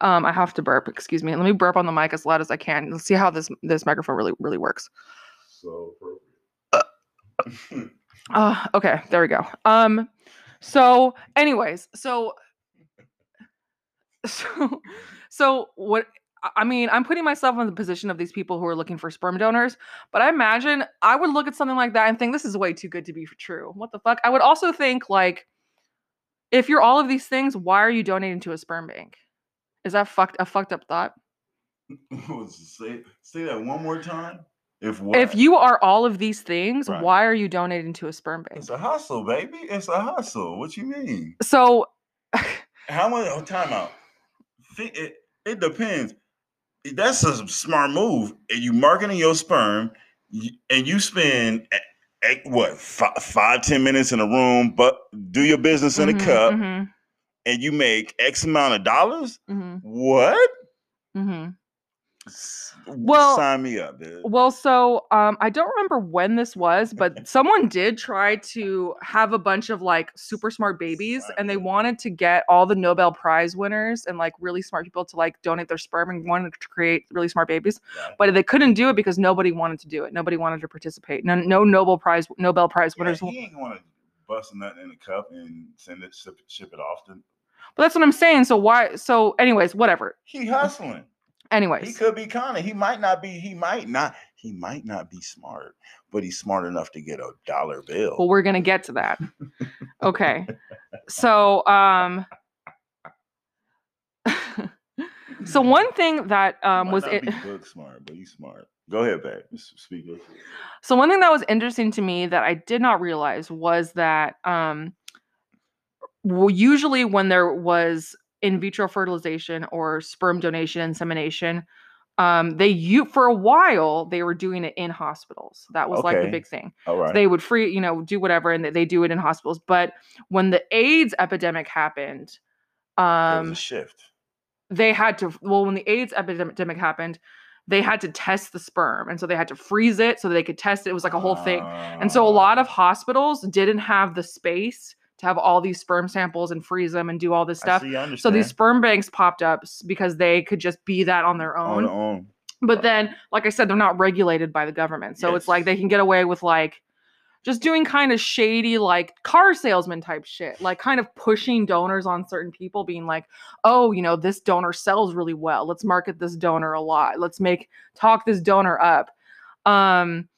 um i have to burp excuse me let me burp on the mic as loud as i can let's see how this this microphone really really works So appropriate. Uh, okay, there we go. Um, so, anyways, so, [laughs] so, so what I- mean, I'm putting myself in the position of these people who are looking for sperm donors, but I imagine I would look at something like that and think this is way too good to be true. What the fuck? I would also think like, if you're all of these things, why are you donating to a sperm bank? Is that fucked a fucked up thought? [laughs] say say that one more time. If what? If you are all of these things, Right. why are you donating to a sperm bank? it's a hustle, baby. It's a hustle. What you mean? So, [laughs] How much? Oh, time out. Thi- It, it depends. That's a smart move. And you marketing your sperm, and you spend what five, five ten minutes in a room, but do your business in a mhm, cup, mhm, and you make X amount of dollars. mhm, What? Well- sign me up, dude. Well, so um, I don't remember when this was, but [laughs] someone did try to have a bunch of like super smart babies, and they wanted to get all the Nobel Prize winners and like really smart people to like donate their sperm and wanted to create really smart babies, Right. but they couldn't do it because nobody wanted to do it. Nobody wanted to participate. No, no Nobel Prize Nobel Prize Yeah, winners. he ain't gonna bust nothing in a cup and send it ship, ship it off. To, But that's what I'm saying. So why? So, anyways, whatever. he hustling. Anyways, he could be kind. He might not be. He might not. He might not be smart, but he's smart enough to get a dollar bill. well, we're gonna get to that. Okay. So, um, [laughs] so [laughs] one thing that um might was it. be book smart, but he's smart. Go ahead, babe. Speak. So one thing that was interesting to me that I did not realize was that um well, usually when there was in vitro fertilization or sperm donation insemination um they you for a while they were doing it in hospitals. That was like the big thing. Right. they would free you know do whatever and they- they do it in hospitals. But when the aids epidemic happened um a shift. they had to well when the aids epidemic happened they had to test the sperm. And so they had to freeze it so they could test it. It was like a whole thing. And so a lot of Ah, hospitals didn't have the space to have all these sperm samples and freeze them and do all this stuff. See, so these sperm banks popped up because they could just be that on their on own. their own. but then like i said they're not regulated by the government. So it's like they can get away with like just doing kind of shady like car salesman type shit. Like kind of pushing donors on certain people being like oh you know this donor sells really well. Let's market this donor a lot. Let's make talk this donor up. Um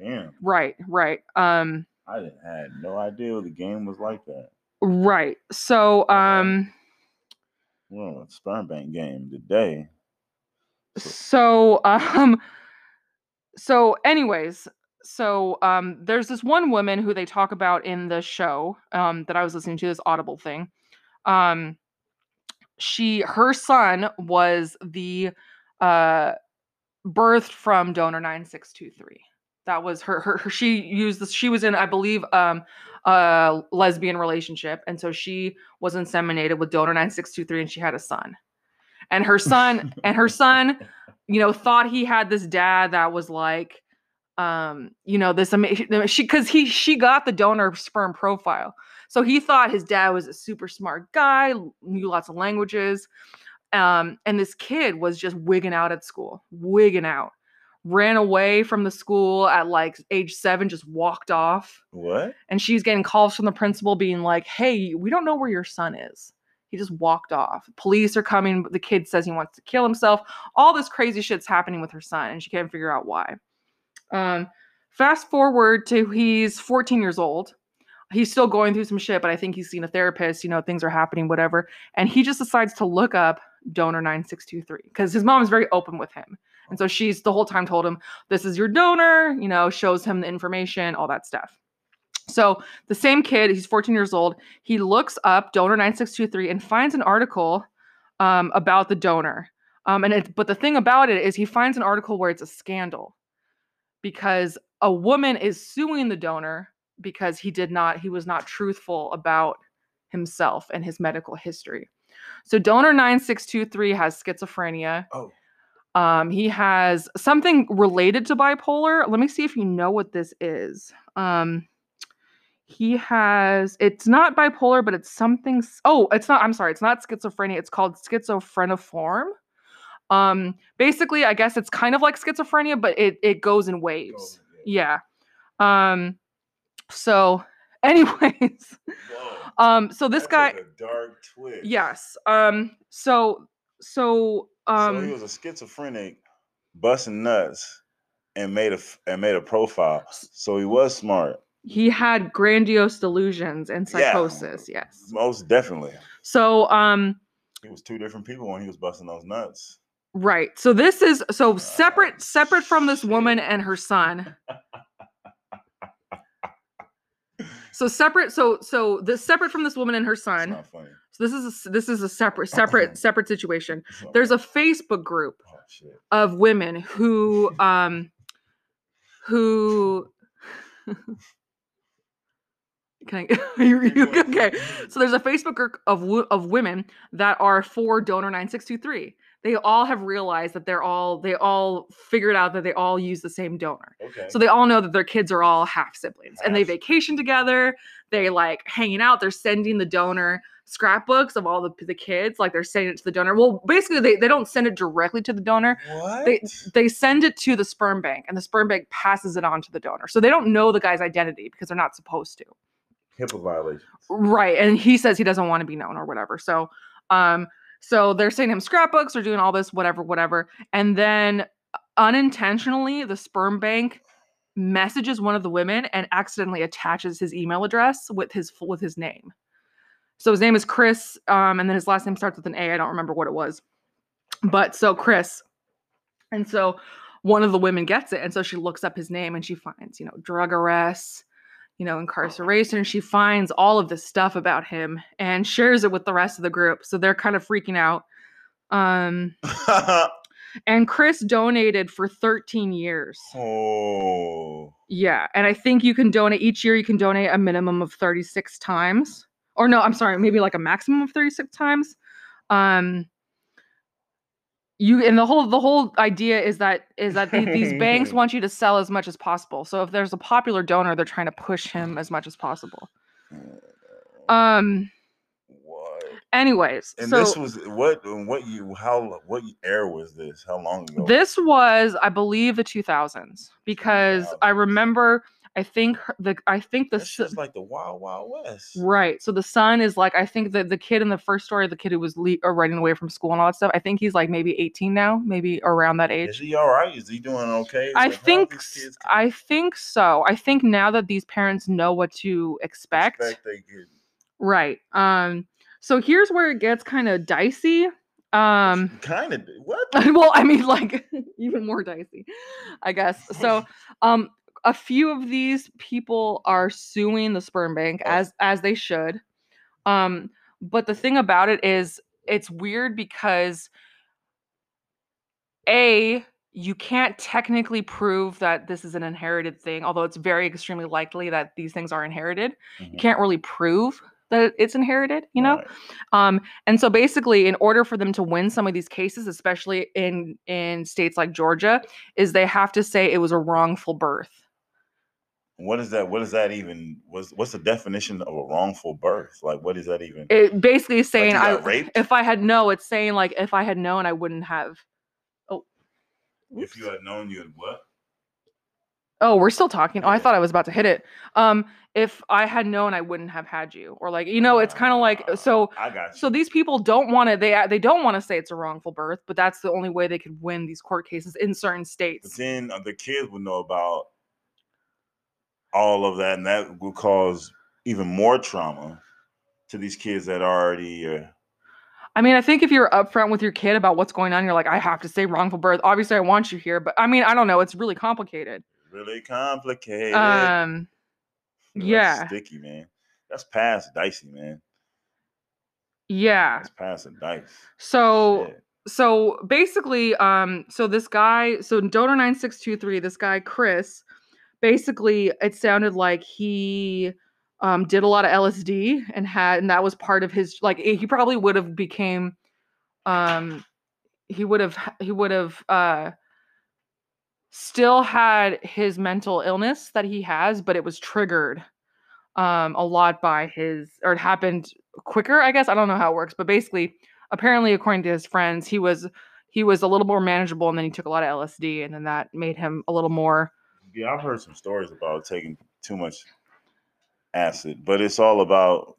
Damn, right right. Um I didn't had no idea the game was like that. right so um Well, sperm bank game today. so um so anyways so um there's this one woman who they talk about in the show um that i was listening to this audible thing um she her son was the uh birthed from donor 9623 that was her, her her she used this she was in i believe um a lesbian relationship and so she was inseminated with donor 9623 and she had a son. And her son [laughs] and her son you know thought he had this dad that was like um you know this amazing she because he she got the donor sperm profile. So he thought his dad was a super smart guy knew lots of languages um and this kid was just wigging out at school wigging out ran away from the school at like age seven just walked off. What? and she's getting calls from the principal being like hey we don't know where your son is. He just walked off. Police are coming. The kid says he wants to kill himself. All this crazy shit's happening with her son and she can't figure out why. Um fast forward to he's 14 years old. He's still going through some shit but i think he's seen a therapist you know things are happening whatever. And he just decides to look up donor 9623 because his mom is very open with him and so she's the whole time told him this is your donor you know shows him the information all that stuff. So the same kid he's 14 years old he looks up donor 9623 and finds an article um, about the donor. Um, and but the thing about it is he finds an article where it's a scandal because a woman is suing the donor because he did not he was not truthful about himself and his medical history. So donor 9623 has schizophrenia. Oh, um, he has something related to bipolar. Let me see if you know what this is. Um, he has it's not bipolar, but it's something. Oh, it's not. I'm sorry, it's not schizophrenia. It's called schizophreniform. Um, basically, I guess it's kind of like schizophrenia, but it it goes in waves. Yeah. Um. So, [laughs] anyways, Whoa. um. So this That guy. a dark twist. Yes. Um. So so um so he was a schizophrenic, busting nuts, and made a and made a profile. So he was smart, he had grandiose delusions and Yeah. psychosis. Yes. most definitely. So um He was two different people when he was busting those nuts. right. So this is so separate Oh, [laughs] separate from this woman and her son. So separate so so the separate from this woman and her It's son. So this is a, this is a separate separate separate situation. There's a. Facebook group oh of women who [laughs] um who [laughs] can I [laughs] you, Keep you, okay? so there's a facebook group of of women that are for donor 9623 they all have realized that they're all they all figured out that they all use the same donor. Okay. so they all know that their kids are all half siblings and they vacation together. They like hanging out. They're sending the donor scrapbooks of all the, the kids like they're sending it to the donor. Well basically they, they don't send it directly to the donor. What? they they send it to the sperm bank and the sperm bank passes it on to the donor. So they don't know the guy's identity because they're not supposed to. HIPAA violations. right and he says he doesn't want to be known or whatever. So um so they're sending him scrapbooks they're doing all this whatever whatever. And then unintentionally the sperm bank messages one of the women and accidentally attaches his email address with his with his name so his name is chris um and then his last name starts with an a i don't remember what it was but so chris and so one of the women gets it and so she looks up his name and she finds you know drug arrests you know, incarceration. and She finds all of this stuff about him and shares it with the rest of the group. So they're kind of freaking out. Um, [laughs] and Chris donated for 13 years. oh. Yeah. And I think you can donate each year, you can donate a minimum of 36 times. Or no, I'm sorry, maybe like a maximum of 36 times. Um, you and the whole the whole idea is that is that the- these [laughs] banks want you to sell as much as possible. So if there's a popular donor, they're trying to push him as much as possible. Um. What? Anyways, And so this was what? What you? How? What era was this? How long ago? this was, I believe, the 2000s because I remember. I think her- the I think the That's just like the Wild Wild West. right. So the son is like I think that the kid in the first story, the kid who was le- or running away from school and all that stuff. I think he's like maybe 18 now, maybe around that age. Is he all right? Is he doing okay? I Like, think these s- kids I think so. I think now that these parents know what to expect, expect they get right. Um so here's where it gets kind of dicey. Um kind of what? [laughs] well, I mean like [laughs] even more dicey, I guess. So [laughs] um a few of these people are suing the sperm bank Oh. as as they should. Um but the thing about it is it's weird because a you can't technically prove that this is an inherited thing although it's very extremely likely that these things are inherited you Mhm. can't really prove that it's inherited you know Right. um and so basically in order for them to win some of these cases especially in in states like georgia is they have to say it was a wrongful birth What is that? What is that even? What's what's the definition of a wrongful birth? Like, what is that even? it basically is saying you i if i had no it's saying like if i had known i wouldn't have oh if you had known, you had what? Oh, we're still talking. Oh, I thought I was about to hit it. Um, if I had known, I wouldn't have had you, or like, you know, it's kind of like Ah, so. I got you. So these people don't want to. They they don't want to say it's a wrongful birth, but that's the only way they could win these court cases in certain But states. then uh, the kids would know about all of that, and that would cause even more trauma to these kids that already. Uh, I mean, I think if you're upfront with your kid about what's going on, you're like, I have to say wrongful birth. Obviously, I want you here, but I mean, I don't know. It's really complicated. really complicated. Um, That's yeah. sticky, man. That's past dicey, man. yeah. That's past dice. So. Shit. so basically um so this guy so donor 9623 this guy chris basically it sounded like he um did a lot of lsd and had and that was part of his like he probably would have became um he would have he would have uh still had his mental illness that he has but it was triggered um a lot by his or it happened quicker i guess? I don't know how it works but basically apparently according to his friends he was he was a little more manageable and then he took a lot of lsd and then that made him a little more Yeah, I've heard some stories about taking too much acid, but it's all about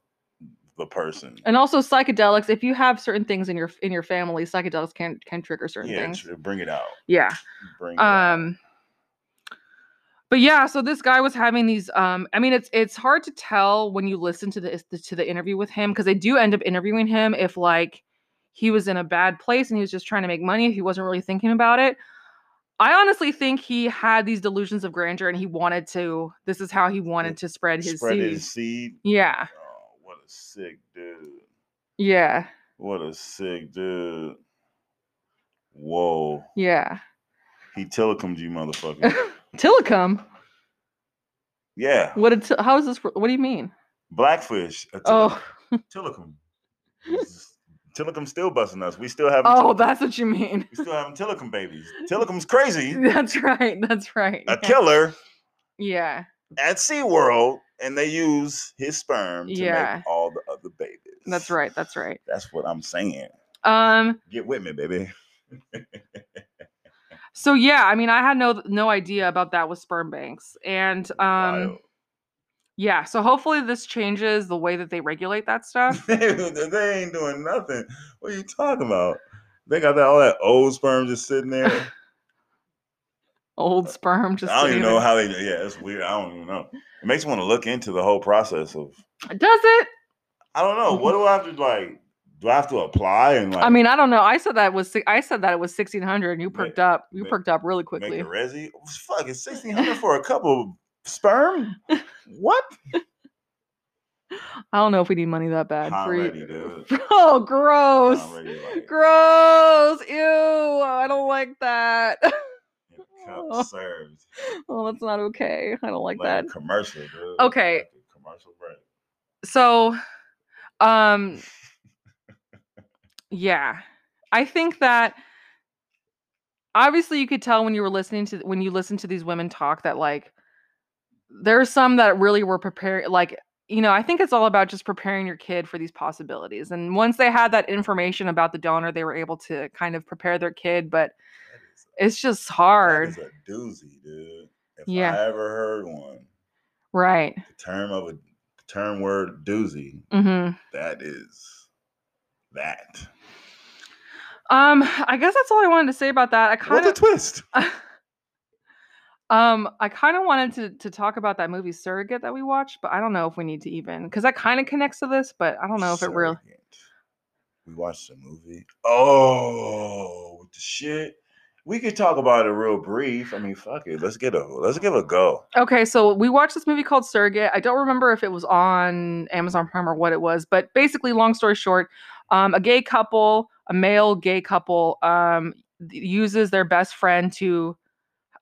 the person. And also psychedelics. If you have certain things in your in your family, psychedelics can can trigger certain yeah, things. tr- bring it out. Yeah. Bring it out. Um. But yeah, so this guy was having these. Um, I mean, it's it's hard to tell when you listen to the to the interview with him because they do end up interviewing him if like he was in a bad place and he was just trying to make money. If he wasn't really thinking about it. I honestly think he had these delusions of grandeur and he wanted to. This is how he wanted to spread his Spread seed. his seed. Yeah, Oh, what a sick dude. yeah, What a sick dude. Whoa. yeah. He telecomed you, motherfucker. [laughs] Tilikum. yeah. What? Did t- how is this? What do you mean? Blackfish. A Oh, Tilikum. Tilikum still busting us. We still have oh, that's what you mean. we still having Tilikum babies. Tilikum's crazy. [laughs] That's right. That's right. A yeah. killer Yeah, at SeaWorld, and they use his sperm to Yeah. make all the other babies. that's right. That's right. That's what I'm saying. Um. Get with me, baby. [laughs] So yeah, I mean, I had no no idea about that with sperm banks, and um, Wild. Yeah. So hopefully this changes the way that they regulate that [laughs] stuff. they ain't doing nothing. What are you talking about? They got that all that old sperm just sitting there. [laughs] Old sperm just. I don't even know there. how they. Yeah, it's weird. I don't even know. It makes me want to look into the whole process of. Does it? I don't know. What do I have to like? Do I have to apply and like? I mean, I don't know. I said that was. I said that it was sixteen hundred, and you perked up. You ma- perked up really make quickly. a resi. Fuck, it's sixteen hundred for a couple of sperm. What? I don't know if we need money that bad. Dude. [laughs] Oh, gross. Like, Gross. Ew. I don't like that. [laughs] cup Oh, served. oh, that's not okay. I don't like Like that. commercial, dude. Okay. Like commercial break. So, um, yeah, I think that obviously you could tell when you were listening to when you listen to these women talk that like there are some that really were prepared like you know i think it's all about just preparing your kid for these possibilities and once they had that information about the donor they were able to kind of prepare their kid but is, it's just hard is a doozy, dude. If Yeah. I ever heard one, right the term of a the term word doozy, hmm that is that. um i guess that's all i wanted to say about that i kind What a of twist. [laughs] um, I kind of wanted to to talk about that movie Surrogate that we watched, but I don't know if we need to even because that kind of connects to this, but I don't know if it really. Surrogate. We watched a movie. Oh, with the shit. We could talk about it real brief. I mean, fuck it. Let's get a let's give a go. Okay, so we watched this movie called Surrogate. I don't remember if it was on Amazon Prime or what it was, but basically, long story short, um, a gay couple, a male gay couple, um, uses their best friend to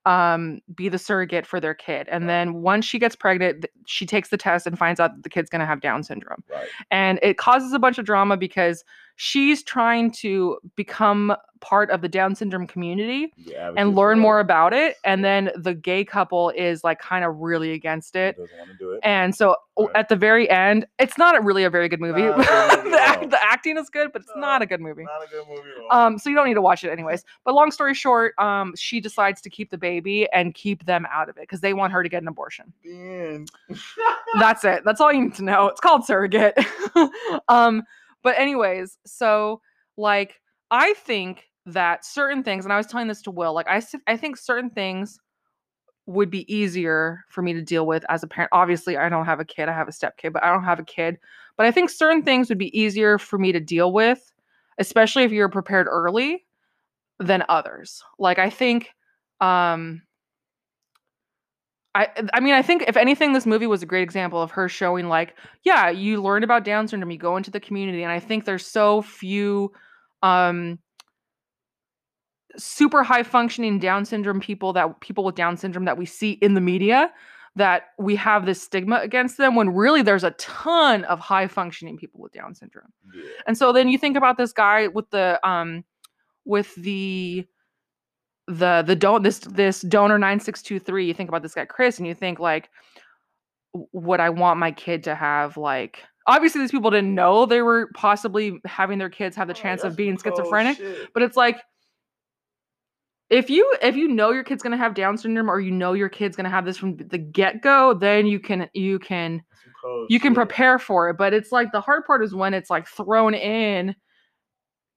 um be the surrogate for their kid and then once she gets pregnant she takes the test and finds out that the kid's going to have down syndrome Right. and it causes a bunch of drama because she's trying to become part of the down syndrome community advocate and learn more about it and then the gay couple is like kind of really against it. Doesn't want to do it. and so Right. at the very end it's not really a very good movie. Not good [laughs] movie the, act- the acting is good but it's not a good movie. Not a good movie um so you don't need to watch it anyways. But long story short um she decides to keep the baby and keep them out of it because they want her to get an abortion. [laughs] That's it. That's all you need to know. It's called surrogate. [laughs] Um but anyways so like i think that certain things and i was telling this to will like I, I think certain things would be easier for me to deal with as a parent. Obviously i don't have a kid i have a step kid but i don't have a kid. But i think certain things would be easier for me to deal with especially if you're prepared early than others. Like i think um I I mean I think if anything this movie was a great example of her showing like yeah you learn about down syndrome you go into the community and I think there's so few um super high functioning down syndrome people that people with down syndrome that we see in the media that we have this stigma against them when really there's a ton of high functioning people with down syndrome Yeah. and so then you think about this guy with the um with the the the don't this this donor 9623 you think about this guy Chris and you think like would I want my kid to have like obviously these people didn't know they were possibly having their kids have the Oh, chance that's of being oh, schizophrenic shit. but it's like if you if you know your kid's going to have down syndrome or you know your kid's going to have this from the get-go then you can you can Oh, you can shit. prepare for it but it's like the hard part is when it's like thrown in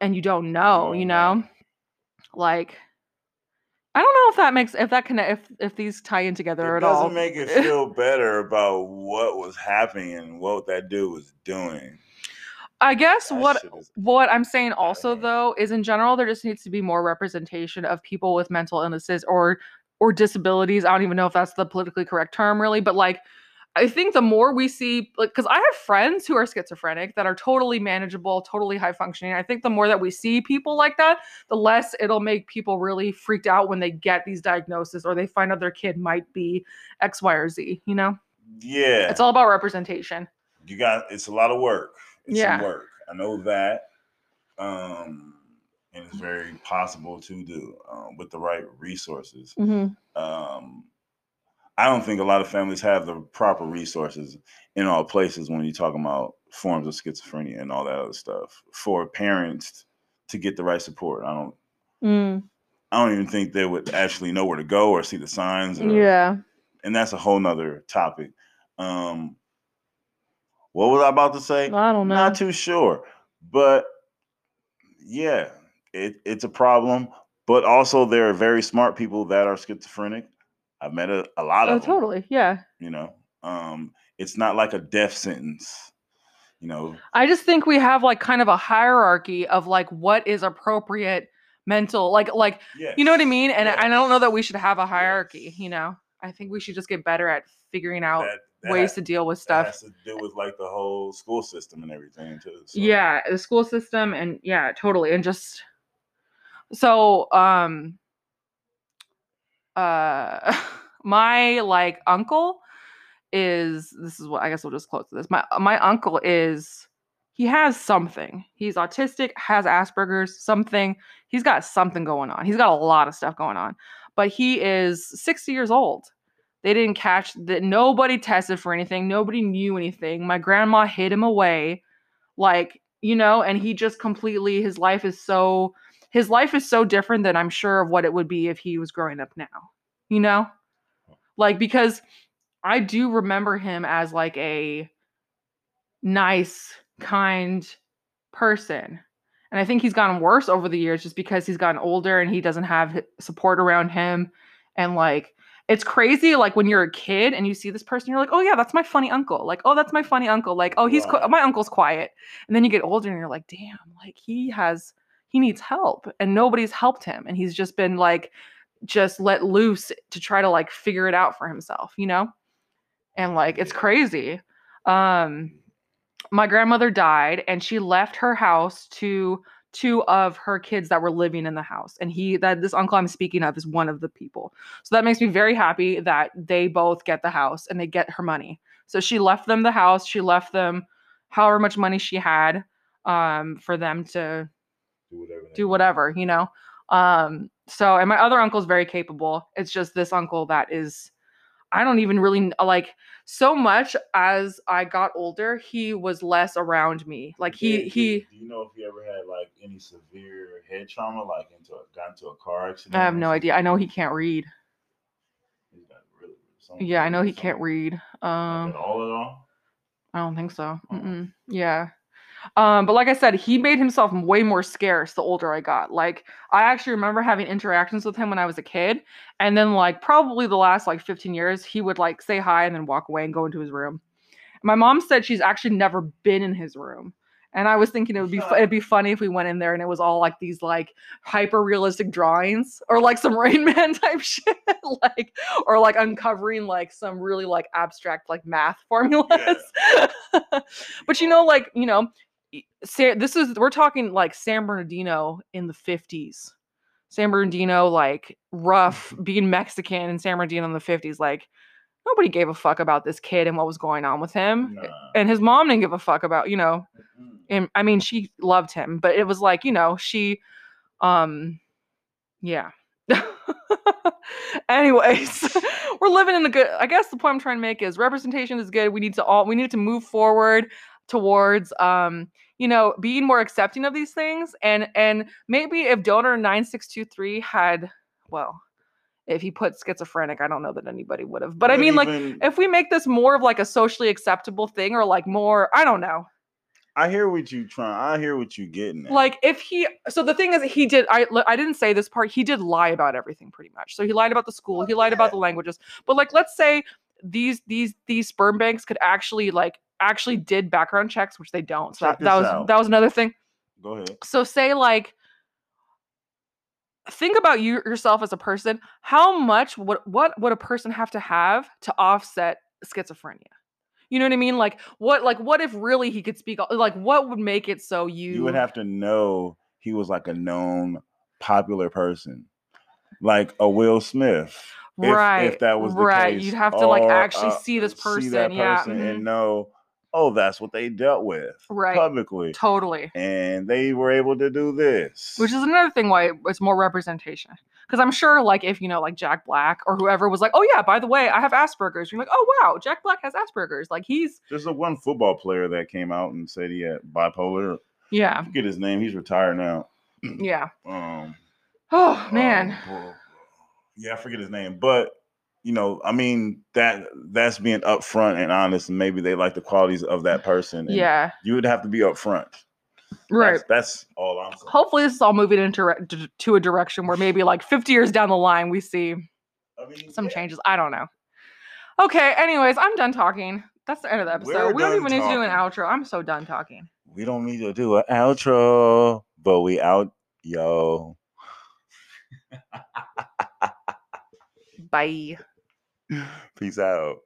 and you don't know you know know. like i don't know if that makes if that connect if if these tie in together It at all. It doesn't make it [laughs] feel better about what was happening and what that dude was doing. i guess That what what i'm saying also hand. though is in general there just needs to be more representation of people with mental illnesses or or disabilities i don't even know if that's the politically correct term really but like I think the more we see, like, because I have friends who are schizophrenic that are totally manageable, totally high functioning. I think the more that we see people like that, the less it'll make people really freaked out when they get these diagnoses or they find out their kid might be X, Y, or Z. You know, Yeah. it's all about representation. you got it's a lot of work. It's Yeah. some work. I know that. Um and it's very possible to do um, with the right resources. Mm-hmm. Um I don't think a lot of families have the proper resources in all places when you're talking about forms of schizophrenia and all that other stuff for parents to get the right support. I don't Mm. I don't even think they would actually know where to go or see the signs. Or, Yeah. And that's a whole nother topic. Um, what was I about to say? I don't know. Not too sure. But yeah, it, it's a problem. But also, there are very smart people that are schizophrenic. I've met a, a lot Oh, of them. totally. Yeah. You know, um, it's not like a death sentence. You know, I just think we have like kind of a hierarchy of like what is appropriate mental, like, like, yeah, you know what I mean? And I- I don't know that we should have a hierarchy, you know? I think we should just get better at figuring out That, that ways has- to deal with that stuff. has to do with like the whole school system and everything too. So, yeah the school system and yeah totally and just so um uh [laughs] my like uncle is this is what i guess we'll just close to this. My my uncle is he has something. He's autistic has asperger's something. He's got something going on. He's got a lot of stuff going on. But he is 60 years old. They didn't catch that nobody tested for anything. Nobody knew anything. My grandma hid him away. Like you know and he just completely his life is so his life is so different than i'm sure of what it would be if he was growing up now you know oh. like because i do remember him as like a nice kind person and i think he's gotten worse over the years just because he's gotten older and he doesn't have support around him and like it's crazy like when you're a kid and you see this person you're like oh yeah that's my funny uncle like oh that's my funny uncle like oh he's Right. my uncle's quiet and then you get older and you're like damn like he has he needs help and nobody's helped him and he's just been like just let loose to try to like figure it out for himself you know? And like it's crazy. Um my grandmother died and she left her house to two of her kids that were living in the house and he that this uncle i'm speaking of is one of the people. So that makes me very happy that they both get the house and they get her money. So she left them the house she left them however much money she had um for them to do whatever. do whatever you know um so and my other uncle's very capable it's just this uncle that is i don't even really like so much as i got older he was less around me like he Did- he Do you know if he ever had like any severe head trauma, like into a, got into a car accident? i have no idea i know he can't read He's got really- something yeah i know he can't something. read Like um at all at all. i don't think so Oh. Mm-mm. yeah um but like i said he made himself way more scarce the older i got. Like i actually remember having interactions with him when i was a kid and then like probably the last like 15 years he would like say hi and then walk away and go into his room. My mom said she's actually never been in his room and i was thinking it would be fu- it'd be funny if we went in there and it was all like these like hyper realistic drawings or like some [laughs] rain man type shit like or like uncovering like some really like abstract like math formulas. [laughs] But you know like you know this is we're talking like san bernardino in the 50s san bernardino like rough [laughs] being mexican in san bernardino in the 50s like nobody gave a fuck about this kid and what was going on with him Nah. and his mom didn't give a fuck about you know and i mean she loved him but it was like you know she um yeah. [laughs] Anyways [laughs] we're living in the good i guess the point i'm trying to make is representation is good we need to all we need to move forward towards um you know being more accepting of these things and and maybe if donor 9623 had well if he put schizophrenic, I don't know that anybody would have. But I mean, like, if we make this more of like a socially acceptable thing or like more, I don't know. I hear what you trying. I hear what you getting. At. Like if he so the thing is he did I I didn't say this part he did lie about everything pretty much. So he lied about the school, he lied about the languages. But like let's say these these these sperm banks could actually like actually did background checks which they don't. So Check that, that was out. that was another thing. go ahead. So say like think about you yourself as a person. How much would what would a person have to have to offset schizophrenia? You know what I mean? Like what like what if really he could speak like what would make it so you You would have to know he was like a known popular person, like a Will Smith. if- right If, that was the right case, you'd have to like actually uh, see this person see that yeah person mhm, and know, oh, that's what they dealt with Right. publicly, totally and they were able to do this. which is another thing why it's more representation because i'm sure like if you know like jack black or whoever was like oh yeah by the way i have asperger's you're like oh wow jack black has asperger's like he's There's a one football player that came out and said he had bipolar. yeah I forget his name. He's retired now. yeah [clears throat] Um, oh man um, yeah, I forget his name, but you know, I mean that that's being upfront and honest, and maybe they like the qualities of that person. and yeah you would have to be upfront. right That's, that's all I'm saying. hopefully this is all moving into to a direction where maybe like 50 years down the line we see I mean, some yeah. changes i don't know okay anyways i'm done talking that's the end of the episode We're we don't done even need to do an outro i'm so done talking We don't need to do an outro, but we out, yo. bye [laughs] Peace out.